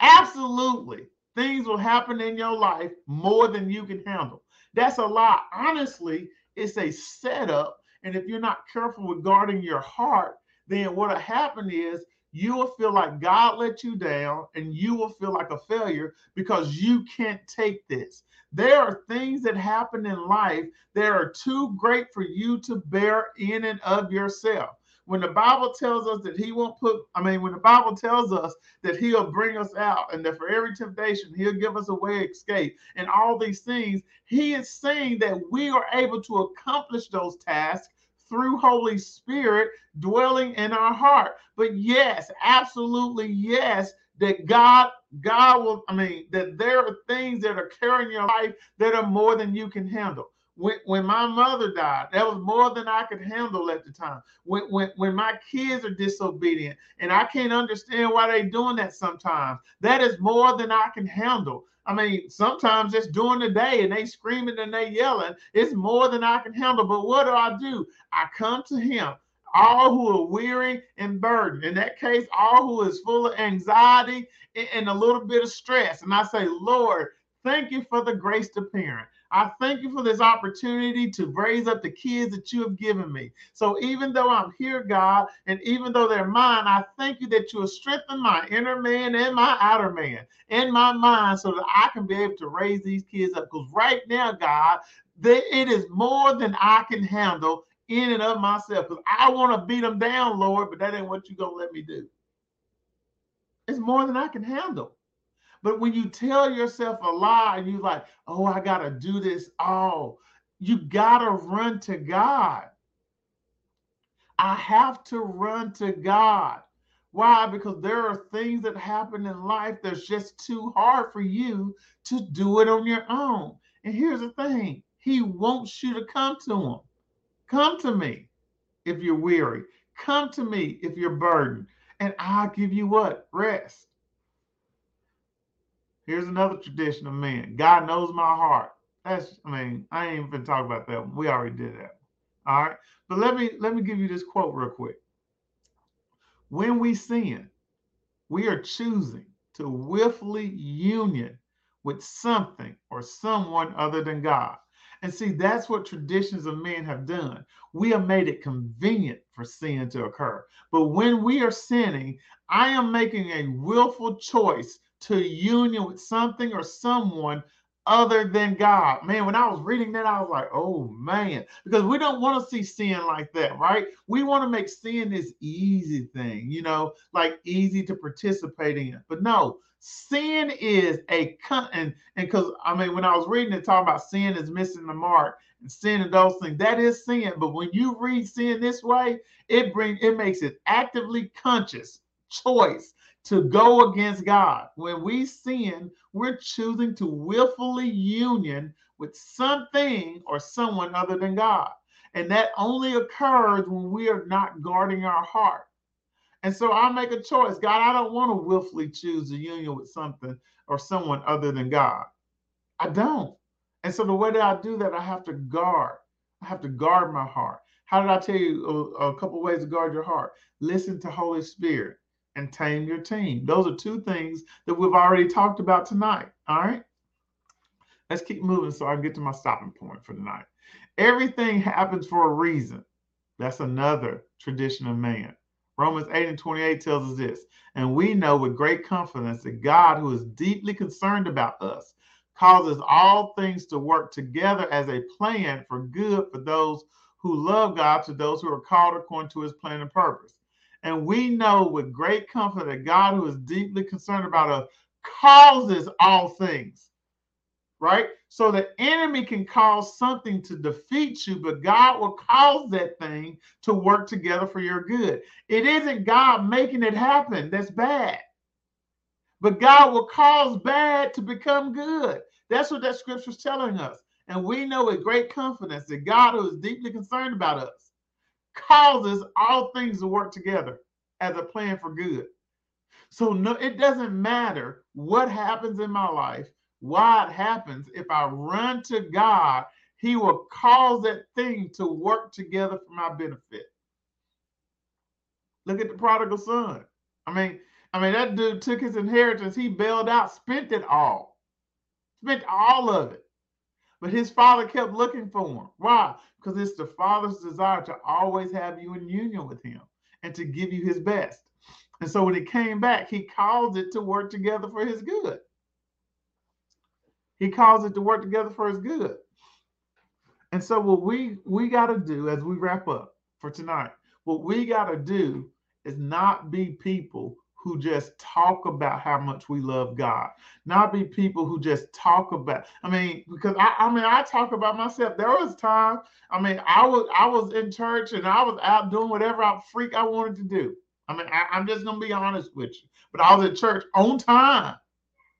Absolutely. Things will happen in your life more than you can handle. That's a lie. Honestly, it's a setup. And if you're not careful with guarding your heart, then what'll happen is you will feel like God let you down and you will feel like a failure because you can't take this. There are things that happen in life that are too great for you to bear in and of yourself. When the Bible tells us that He won't put, I mean, when the Bible tells us that He'll bring us out and that for every temptation He'll give us a way escape and all these things, He is saying that we are able to accomplish those tasks through Holy Spirit dwelling in our heart. But yes, absolutely yes, that God, God will, I mean, that there are things that are carrying your life that are more than you can handle. When, when my mother died, that was more than I could handle at the time. When, when, when my kids are disobedient and I can't understand why they're doing that sometimes, that is more than I can handle. I mean, sometimes just during the day and they screaming and they yelling, it's more than I can handle. But what do I do? I come to him all who are weary and burdened. In that case, all who is full of anxiety and a little bit of stress. And I say, Lord, thank you for the grace to parent. I thank you for this opportunity to raise up the kids that you have given me. So even though I'm here, God, and even though they're mine, I thank you that you will strengthen my inner man and my outer man in my mind so that I can be able to raise these kids up. Because right now, God, they, it is more than I can handle in and of myself because I want to beat them down, Lord, but that ain't what you're going to let me do. It's more than I can handle. But when you tell yourself a lie and you're like, oh, I got to do this all, you got to run to God. I have to run to God. Why? Because there are things that happen in life that's just too hard for you to do it on your own. And here's the thing He wants you to come to Him. Come to me if you're weary. Come to me if you're burdened. And I'll give you what? Rest. Here's another tradition of men. God knows my heart. That's, I mean, I ain't even talk about that. We already did that. All right. But let me let me give you this quote real quick. When we sin, we are choosing to willfully union with something or someone other than God. And see, that's what traditions of men have done. We have made it convenient for sin to occur. But when we are sinning, I am making a willful choice to union with something or someone other than God. Man, when I was reading that, I was like, oh man, because we don't want to see sin like that, right? We want to make sin this easy thing, you know, like easy to participate in. But no, sin is a and and because I mean, when I was reading it, talking about sin is missing the mark and sin and those things, that is sin. But when you read sin this way, it brings it makes it actively conscious choice to go against God. When we sin, we're choosing to willfully union with something or someone other than God. And that only occurs when we are not guarding our heart. And so I make a choice. God, I don't want to willfully choose a union with something or someone other than God. I don't. And so the way that I do that, I have to guard. I have to guard my heart. How did I tell you a, a couple ways to guard your heart? Listen to Holy Spirit and tame your team. Those are two things that we've already talked about tonight. All right. Let's keep moving so I can get to my stopping point for tonight. Everything happens for a reason. That's another tradition of man. Romans 8 and 28 tells us this. And we know with great confidence that God, who is deeply concerned about us, causes all things to work together as a plan for good for those who love God, to those who are called according to his plan and purpose. And we know with great comfort that God, who is deeply concerned about us, causes all things, right? So the enemy can cause something to defeat you, but God will cause that thing to work together for your good. It isn't God making it happen that's bad, but God will cause bad to become good. That's what that scripture is telling us. And we know with great confidence that God, who is deeply concerned about us, causes all things to work together as a plan for good. So no, it doesn't matter what happens in my life, why it happens. If I run to God, He will cause that thing to work together for my benefit. Look at the prodigal son. I mean, I mean that dude took his inheritance. He bailed out, spent it all, spent all of it. But his father kept looking for him. Why? Because it's the father's desire to always have you in union with him and to give you his best. And so when he came back, he caused it to work together for his good. He caused it to work together for his good. And so what we we got to do as we wrap up for tonight, what we got to do is not be people who just talk about how much we love God, not be people who just talk about. I mean, because I, I mean, I talk about myself. There was time. I mean, I was I was in church and I was out doing whatever I freak I wanted to do. I mean, I, am just gonna be honest with you. But I was at church on time.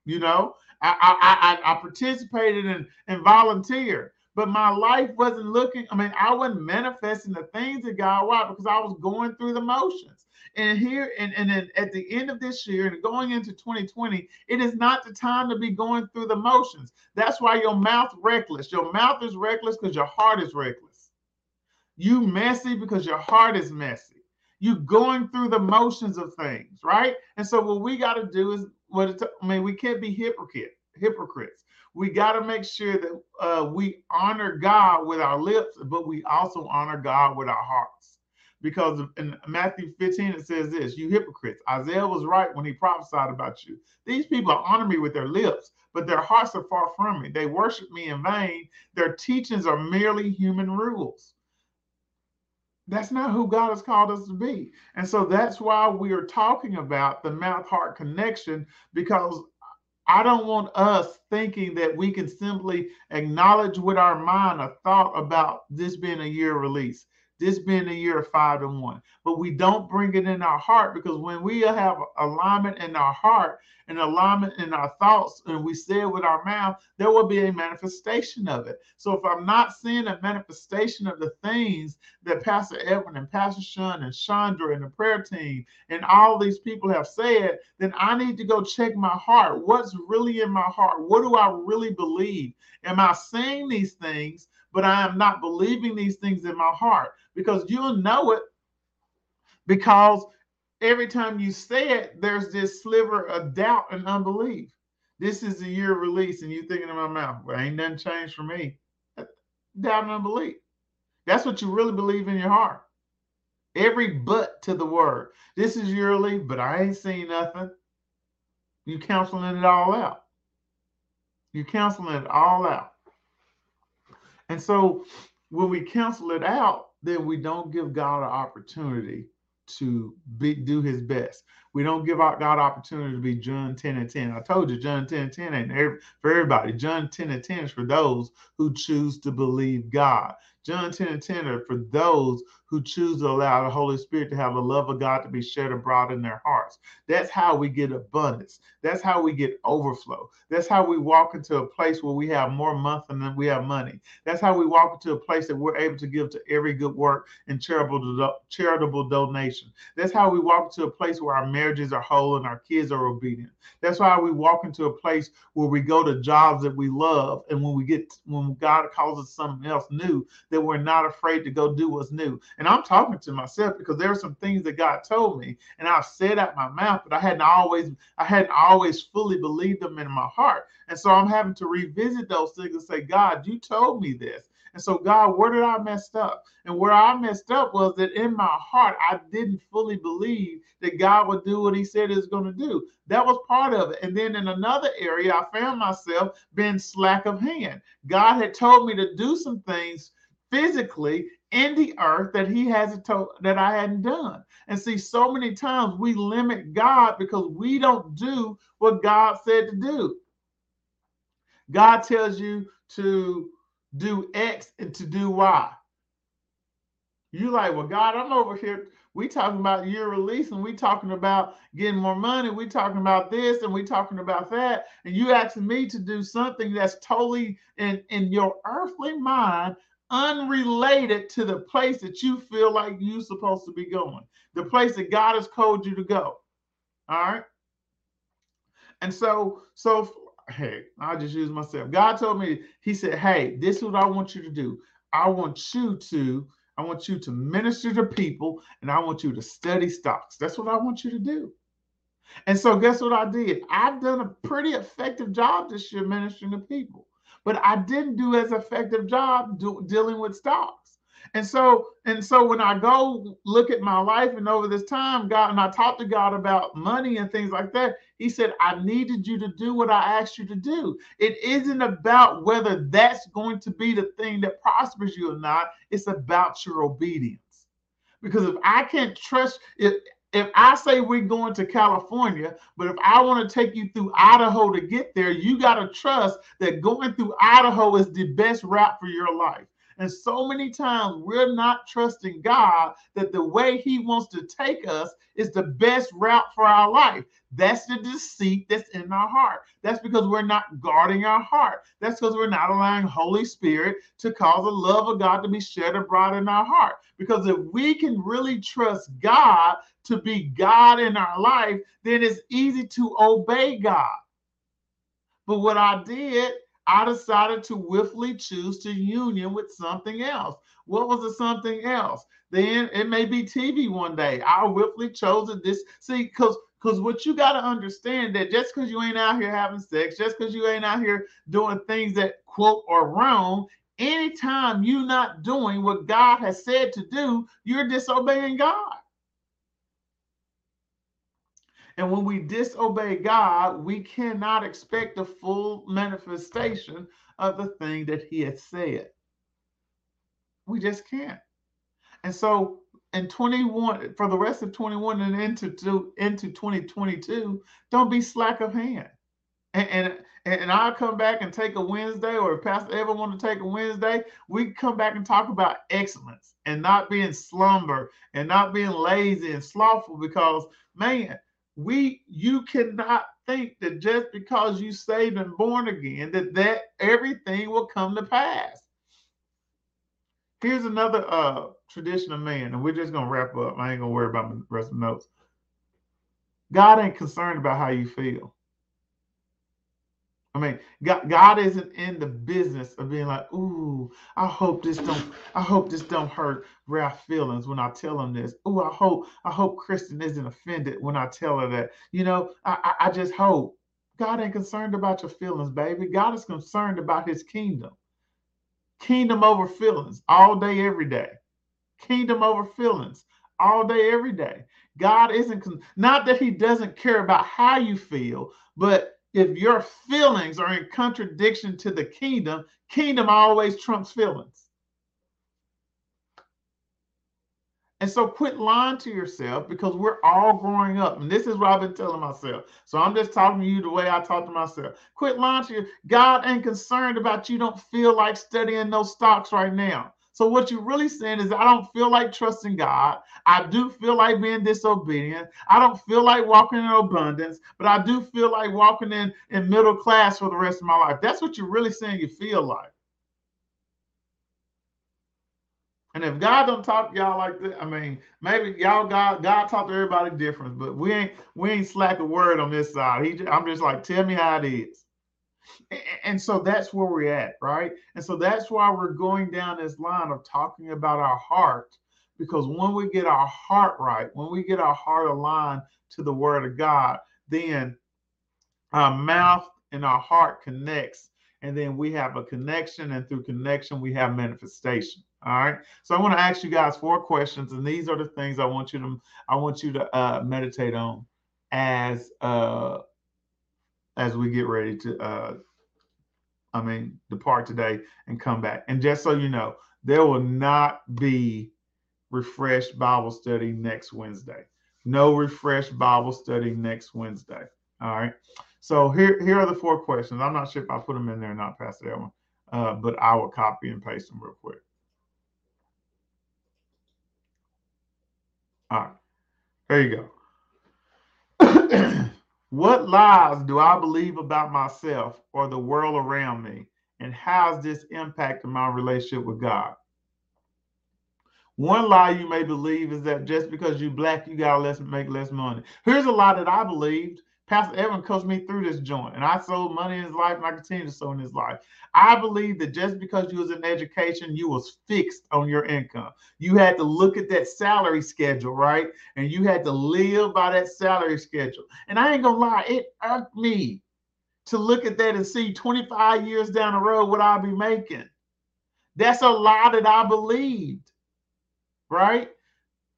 You know, I I I, I participated and and volunteered. but my life wasn't looking, I mean, I wasn't manifesting the things of God. Why? Because I was going through the motions. And here, and, and then at the end of this year and going into 2020, it is not the time to be going through the motions. That's why your mouth reckless. Your mouth is reckless because your heart is reckless. You messy because your heart is messy. You going through the motions of things, right? And so what we got to do is what it, I mean, we can't be hypocrite, hypocrites. We got to make sure that uh, we honor God with our lips, but we also honor God with our hearts because in Matthew 15 it says this, you hypocrites. Isaiah was right when he prophesied about you. These people honor me with their lips, but their hearts are far from me. They worship me in vain. Their teachings are merely human rules. That's not who God has called us to be. And so that's why we are talking about the mouth heart connection because I don't want us thinking that we can simply acknowledge with our mind a thought about this being a year release this being a year of five to one. But we don't bring it in our heart because when we have alignment in our heart and alignment in our thoughts and we say it with our mouth, there will be a manifestation of it. So if I'm not seeing a manifestation of the things that Pastor Edwin and Pastor Shun and Chandra and the prayer team and all these people have said, then I need to go check my heart. What's really in my heart? What do I really believe? Am I saying these things? But I am not believing these things in my heart because you'll know it because every time you say it, there's this sliver of doubt and unbelief. This is the year of release, and you thinking in my mouth, well, ain't nothing changed for me. Doubt and unbelief. That's what you really believe in your heart. Every but to the word. This is yearly, but I ain't seen nothing. You counseling it all out. You counseling it all out. And so when we cancel it out, then we don't give God an opportunity to be do his best. We don't give out God opportunity to be John 10 and 10. I told you John 10 and 10 ain't for everybody. John 10 and 10 is for those who choose to believe God. John 10 and 10 are for those who choose to allow the Holy Spirit to have the love of God to be shed abroad in their hearts. That's how we get abundance. That's how we get overflow. That's how we walk into a place where we have more month than we have money. That's how we walk into a place that we're able to give to every good work and charitable charitable donation. That's how we walk into a place where our marriages are whole and our kids are obedient. That's why we walk into a place where we go to jobs that we love and when we get when God calls us something else new that we're not afraid to go do what's new. And I'm talking to myself because there are some things that God told me, and I've said out my mouth, but I hadn't always, I hadn't always fully believed them in my heart. And so I'm having to revisit those things and say, God, you told me this. And so, God, where did I mess up? And where I messed up was that in my heart, I didn't fully believe that God would do what He said He was going to do. That was part of it. And then in another area, I found myself being slack of hand. God had told me to do some things physically in the earth that he hasn't told that I hadn't done. And see, so many times we limit God because we don't do what God said to do. God tells you to do X and to do Y. You like, well, God, I'm over here. We talking about year release and we talking about getting more money. We talking about this and we talking about that. And you asking me to do something that's totally in, in your earthly mind unrelated to the place that you feel like you're supposed to be going, the place that God has called you to go. All right. And so, so hey, I'll just use myself. God told me, He said, Hey, this is what I want you to do. I want you to, I want you to minister to people and I want you to study stocks. That's what I want you to do. And so, guess what I did? I've done a pretty effective job this year ministering to people but I didn't do as effective job do, dealing with stocks. And so, and so when I go look at my life and over this time, God, and I talked to God about money and things like that, He said, I needed you to do what I asked you to do. It isn't about whether that's going to be the thing that prospers you or not. It's about your obedience. Because if I can't trust, if if I say we're going to California, but if I want to take you through Idaho to get there, you got to trust that going through Idaho is the best route for your life. And so many times we're not trusting God that the way He wants to take us is the best route for our life. That's the deceit that's in our heart. That's because we're not guarding our heart. That's because we're not allowing Holy Spirit to cause the love of God to be shed abroad in our heart. Because if we can really trust God to be God in our life, then it's easy to obey God. But what I did, I decided to willfully choose to union with something else. What was the something else? Then it may be TV one day. I willfully chose this. See, because because what you got to understand that just because you ain't out here having sex, just because you ain't out here doing things that quote are wrong, anytime you're not doing what God has said to do, you're disobeying God. And when we disobey God, we cannot expect the full manifestation of the thing that He has said. We just can't. And so in 21, for the rest of 21 and into, into 2022, don't be slack of hand. And, and and I'll come back and take a Wednesday, or if Pastor ever want to take a Wednesday, we come back and talk about excellence and not being slumber and not being lazy and slothful because man, we you cannot think that just because you saved and born again that that everything will come to pass. Here's another uh tradition of man and we're just gonna wrap up. I ain't gonna worry about the rest of the notes. God ain't concerned about how you feel I mean, God, God isn't in the business of being like, "Ooh, I hope this don't, I hope this don't hurt Ralph's feelings when I tell him this. Ooh, I hope, I hope Kristen isn't offended when I tell her that. You know, I, I, I just hope." God ain't concerned about your feelings, baby. God is concerned about His kingdom. Kingdom over feelings, all day, every day. Kingdom over feelings, all day, every day. God isn't not that He doesn't care about how you feel, but if your feelings are in contradiction to the kingdom, kingdom always trumps feelings. And so quit lying to yourself because we're all growing up. And this is what I've been telling myself. So I'm just talking to you the way I talk to myself. Quit lying to you. God ain't concerned about you don't feel like studying those stocks right now. So what you're really saying is I don't feel like trusting God. I do feel like being disobedient. I don't feel like walking in abundance, but I do feel like walking in in middle class for the rest of my life. That's what you're really saying you feel like. And if God don't talk to y'all like that, I mean, maybe y'all God God talk to everybody different, but we ain't we ain't slack a word on this side. He I'm just like, tell me how it is. And so that's where we're at, right? And so that's why we're going down this line of talking about our heart, because when we get our heart right, when we get our heart aligned to the word of God, then our mouth and our heart connects, and then we have a connection, and through connection, we have manifestation. All right. So I want to ask you guys four questions, and these are the things I want you to I want you to uh, meditate on as uh, as we get ready to, uh, I mean, depart today and come back. And just so you know, there will not be refreshed Bible study next Wednesday. No refreshed Bible study next Wednesday. All right. So here, here are the four questions. I'm not sure if I put them in there or not, Pastor Elman, uh, but I will copy and paste them real quick. All right. There you go. (clears throat) (coughs) What lies do I believe about myself or the world around me? And how's this impacting my relationship with God? One lie you may believe is that just because you black, you gotta less make less money. Here's a lie that I believed. Pastor Evan coached me through this joint, and I sold money in his life, and I continue to sow in his life. I believe that just because you was in education, you was fixed on your income. You had to look at that salary schedule, right? And you had to live by that salary schedule. And I ain't gonna lie, it irked me to look at that and see 25 years down the road what I'll be making. That's a lie that I believed, right?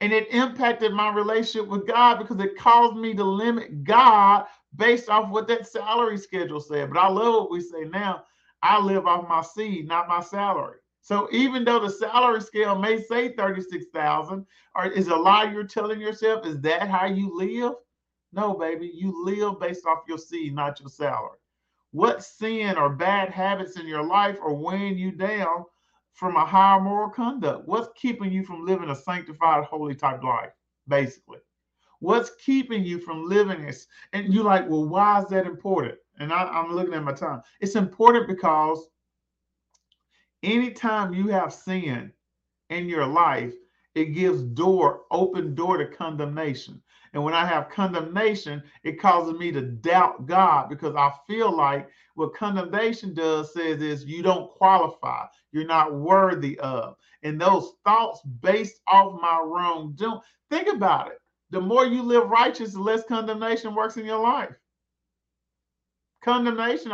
And it impacted my relationship with God because it caused me to limit God based off what that salary schedule said. But I love what we say now. I live off my seed, not my salary. So even though the salary scale may say 36,000, or is a lie you're telling yourself, is that how you live? No, baby, you live based off your seed, not your salary. What sin or bad habits in your life are weighing you down from a higher moral conduct? What's keeping you from living a sanctified, holy type life? Basically, what's keeping you from living this? And you're like, well, why is that important? And I, I'm looking at my time. It's important because anytime you have sin in your life, it gives door open door to condemnation and when i have condemnation it causes me to doubt god because i feel like what condemnation does says is you don't qualify. You're not worthy of. And those thoughts based off my wrongdoing think about it. The more you live righteous the less condemnation works in your life. Condemnation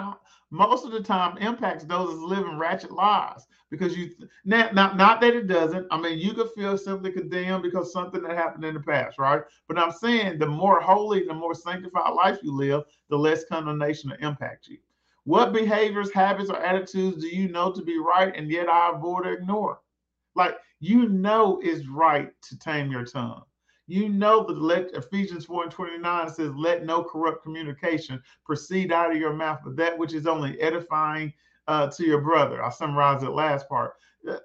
most of the time impacts those living ratchet lives because you not, not not that it doesn't. I mean you could feel simply condemned because something that happened in the past right? But i'm saying the more holy the more sanctified life you live the less condemnation will impact you. What behaviors habits or attitudes do you know to be right and yet i avoid or ignore? Like you know it's right to tame your tongue. You know that let Ephesians 4 and 29 says, Let no corrupt communication proceed out of your mouth, but that which is only edifying uh, to your brother. I'll summarize that last part.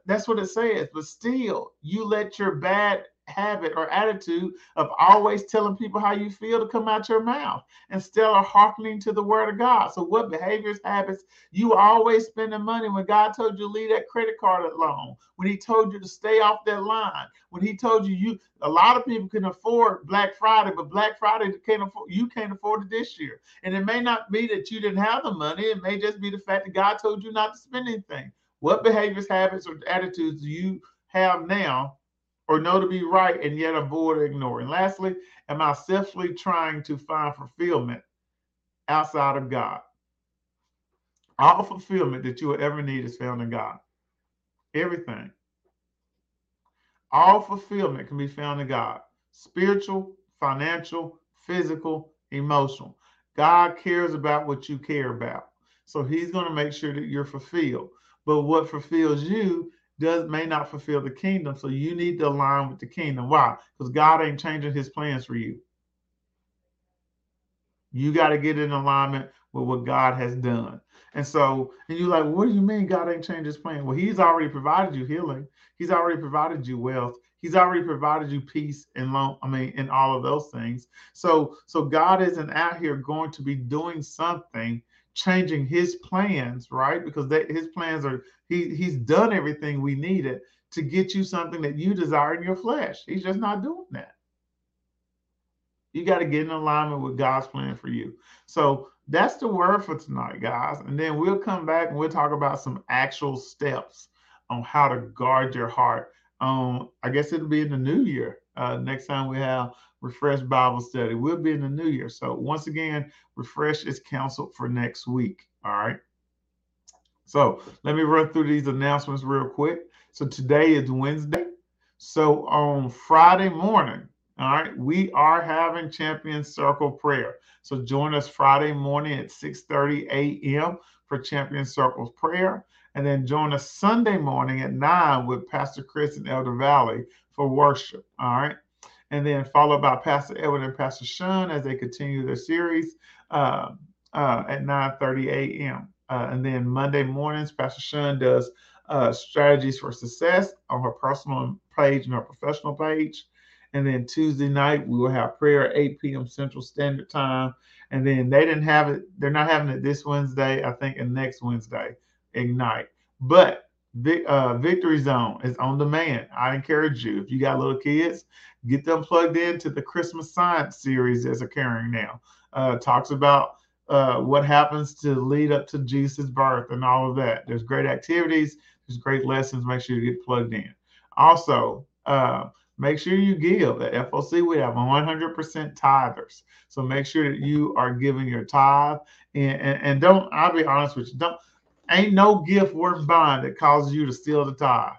That's what it says. But still, you let your bad habit or attitude of always telling people how you feel to come out your mouth instead of hearkening to the word of God. So, what behaviors, habits, you always spending money when God told you to leave that credit card alone, when He told you to stay off that line, when He told you you a lot of people can afford Black Friday, but Black Friday can't afford you can't afford it this year. And it may not be that you didn't have the money, it may just be the fact that God told you not to spend anything. What behaviors, habits, or attitudes do you have now or know to be right and yet avoid or ignore? And lastly, am I selfishly trying to find fulfillment outside of God? All fulfillment that you will ever need is found in God. Everything. All fulfillment can be found in God spiritual, financial, physical, emotional. God cares about what you care about. So he's going to make sure that you're fulfilled. But what fulfills you does may not fulfill the kingdom. So you need to align with the kingdom. Why? Because God ain't changing his plans for you. You got to get in alignment with what God has done. And so, and you're like, what do you mean God ain't changed his plan? Well, he's already provided you healing. He's already provided you wealth. He's already provided you peace and long, I mean, and all of those things. So, so God isn't out here going to be doing something changing his plans, right? Because they, his plans are he he's done everything we needed to get you something that you desire in your flesh. He's just not doing that. You got to get in alignment with God's plan for you. So that's the word for tonight, guys. And then we'll come back and we'll talk about some actual steps on how to guard your heart. Um, I guess it'll be in the new year. Uh, next time we have Refresh Bible Study. We'll be in the new year. So once again, Refresh is canceled for next week. All right. So let me run through these announcements real quick. So today is Wednesday. So on Friday morning, all right, we are having Champion Circle Prayer. So join us Friday morning at 6:30 a.m. for Champion Circle's prayer. And then join us Sunday morning at 9 with Pastor Chris and Elder Valley for worship. All right and then followed by Pastor Edward and Pastor Sean as they continue their series uh, uh, at 9:30 a.m. Uh, and then Monday mornings, Pastor Sean does uh, strategies for success on her personal page and her professional page. And then Tuesday night, we will have prayer at 8 p.m. Central Standard Time. And then they didn't have it, they're not having it this Wednesday, I think, and next Wednesday, Ignite. But uh, Victory Zone is on demand. I encourage you, if you got little kids, get them plugged into the Christmas Science series that's occurring now. Uh, talks about uh, what happens to lead up to Jesus' birth and all of that. There's great activities, there's great lessons. Make sure you get plugged in. Also, uh, make sure you give. At FOC, we have 100% tithers. So make sure that you are giving your tithe. And, and, and don't, I'll be honest with you, don't, ain't no gift worth buying that causes you to steal the tithe.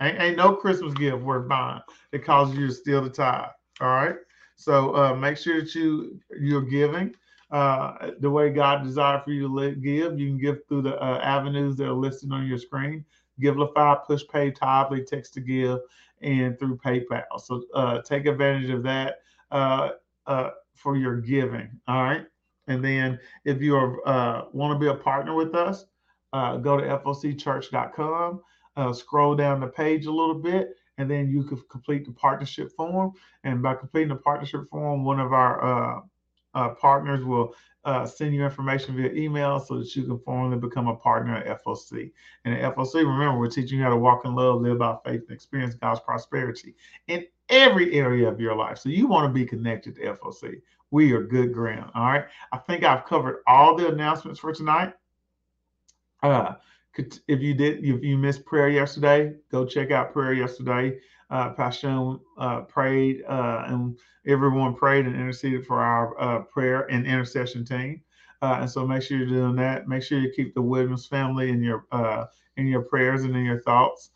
Ain't, ain't no Christmas gift worth buying that causes you to steal the tithe. All right. So uh, make sure that you you're giving uh, the way God desired for you to give. You can give through the uh, avenues that are listed on your screen. Givelify, Pushpay, Tithely, Text to Give, and through PayPal. So uh, take advantage of that uh, uh, for your giving. All right. And then if you uh, want to be a partner with us, uh, go to focchurch.com, uh, scroll down the page a little bit, and then you can complete the partnership form. And by completing the partnership form, one of our uh, uh, partners will uh, send you information via email so that you can formally become a partner at FOC. And at FOC, remember, we're teaching you how to walk in love, live by faith, and experience God's prosperity in every area of your life. So you want to be connected to FOC. We are good ground. All right. I think I've covered all the announcements for tonight. Uh, if you did, if you missed prayer yesterday, go check out prayer yesterday. Uh, Pastor uh, prayed, uh, and everyone prayed and interceded for our uh, prayer and intercession team. Uh, and so make sure you're doing that. Make sure you keep the Williams family in your uh, in your prayers and in your thoughts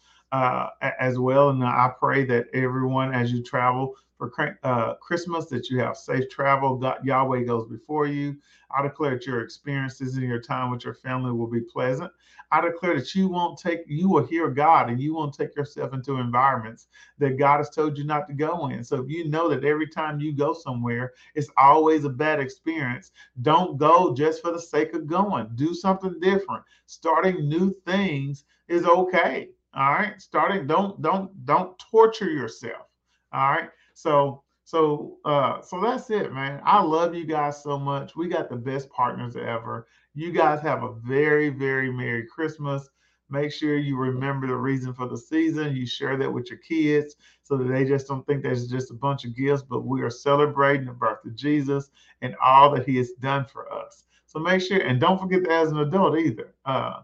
as well. And I pray that everyone, as you travel for uh, Christmas, that you have safe travel. God, Yahweh goes before you. I declare that your experiences and your time with your family will be pleasant. I declare that you won't take, you will hear God and you won't take yourself into environments that God has told you not to go in. So if you know that every time you go somewhere, it's always a bad experience, don't go just for the sake of going. Do something different. Starting new things is okay. All right. Starting, don't, don't, don't torture yourself. All right. So so uh so that's it, man. I love you guys so much. We got the best partners ever. You guys have a very, very Merry Christmas. Make sure you remember the reason for the season. You share that with your kids so that they just don't think there's just a bunch of gifts, but we are celebrating the birth of Jesus and all that he has done for us. So make sure, and don't forget that as an adult either, uh,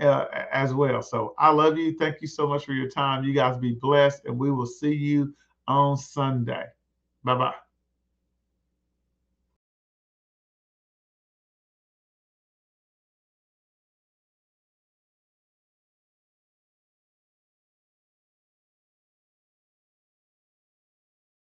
uh, as well. So I love you. Thank you so much for your time. You guys be blessed, and we will see you on Sunday. Bye bye.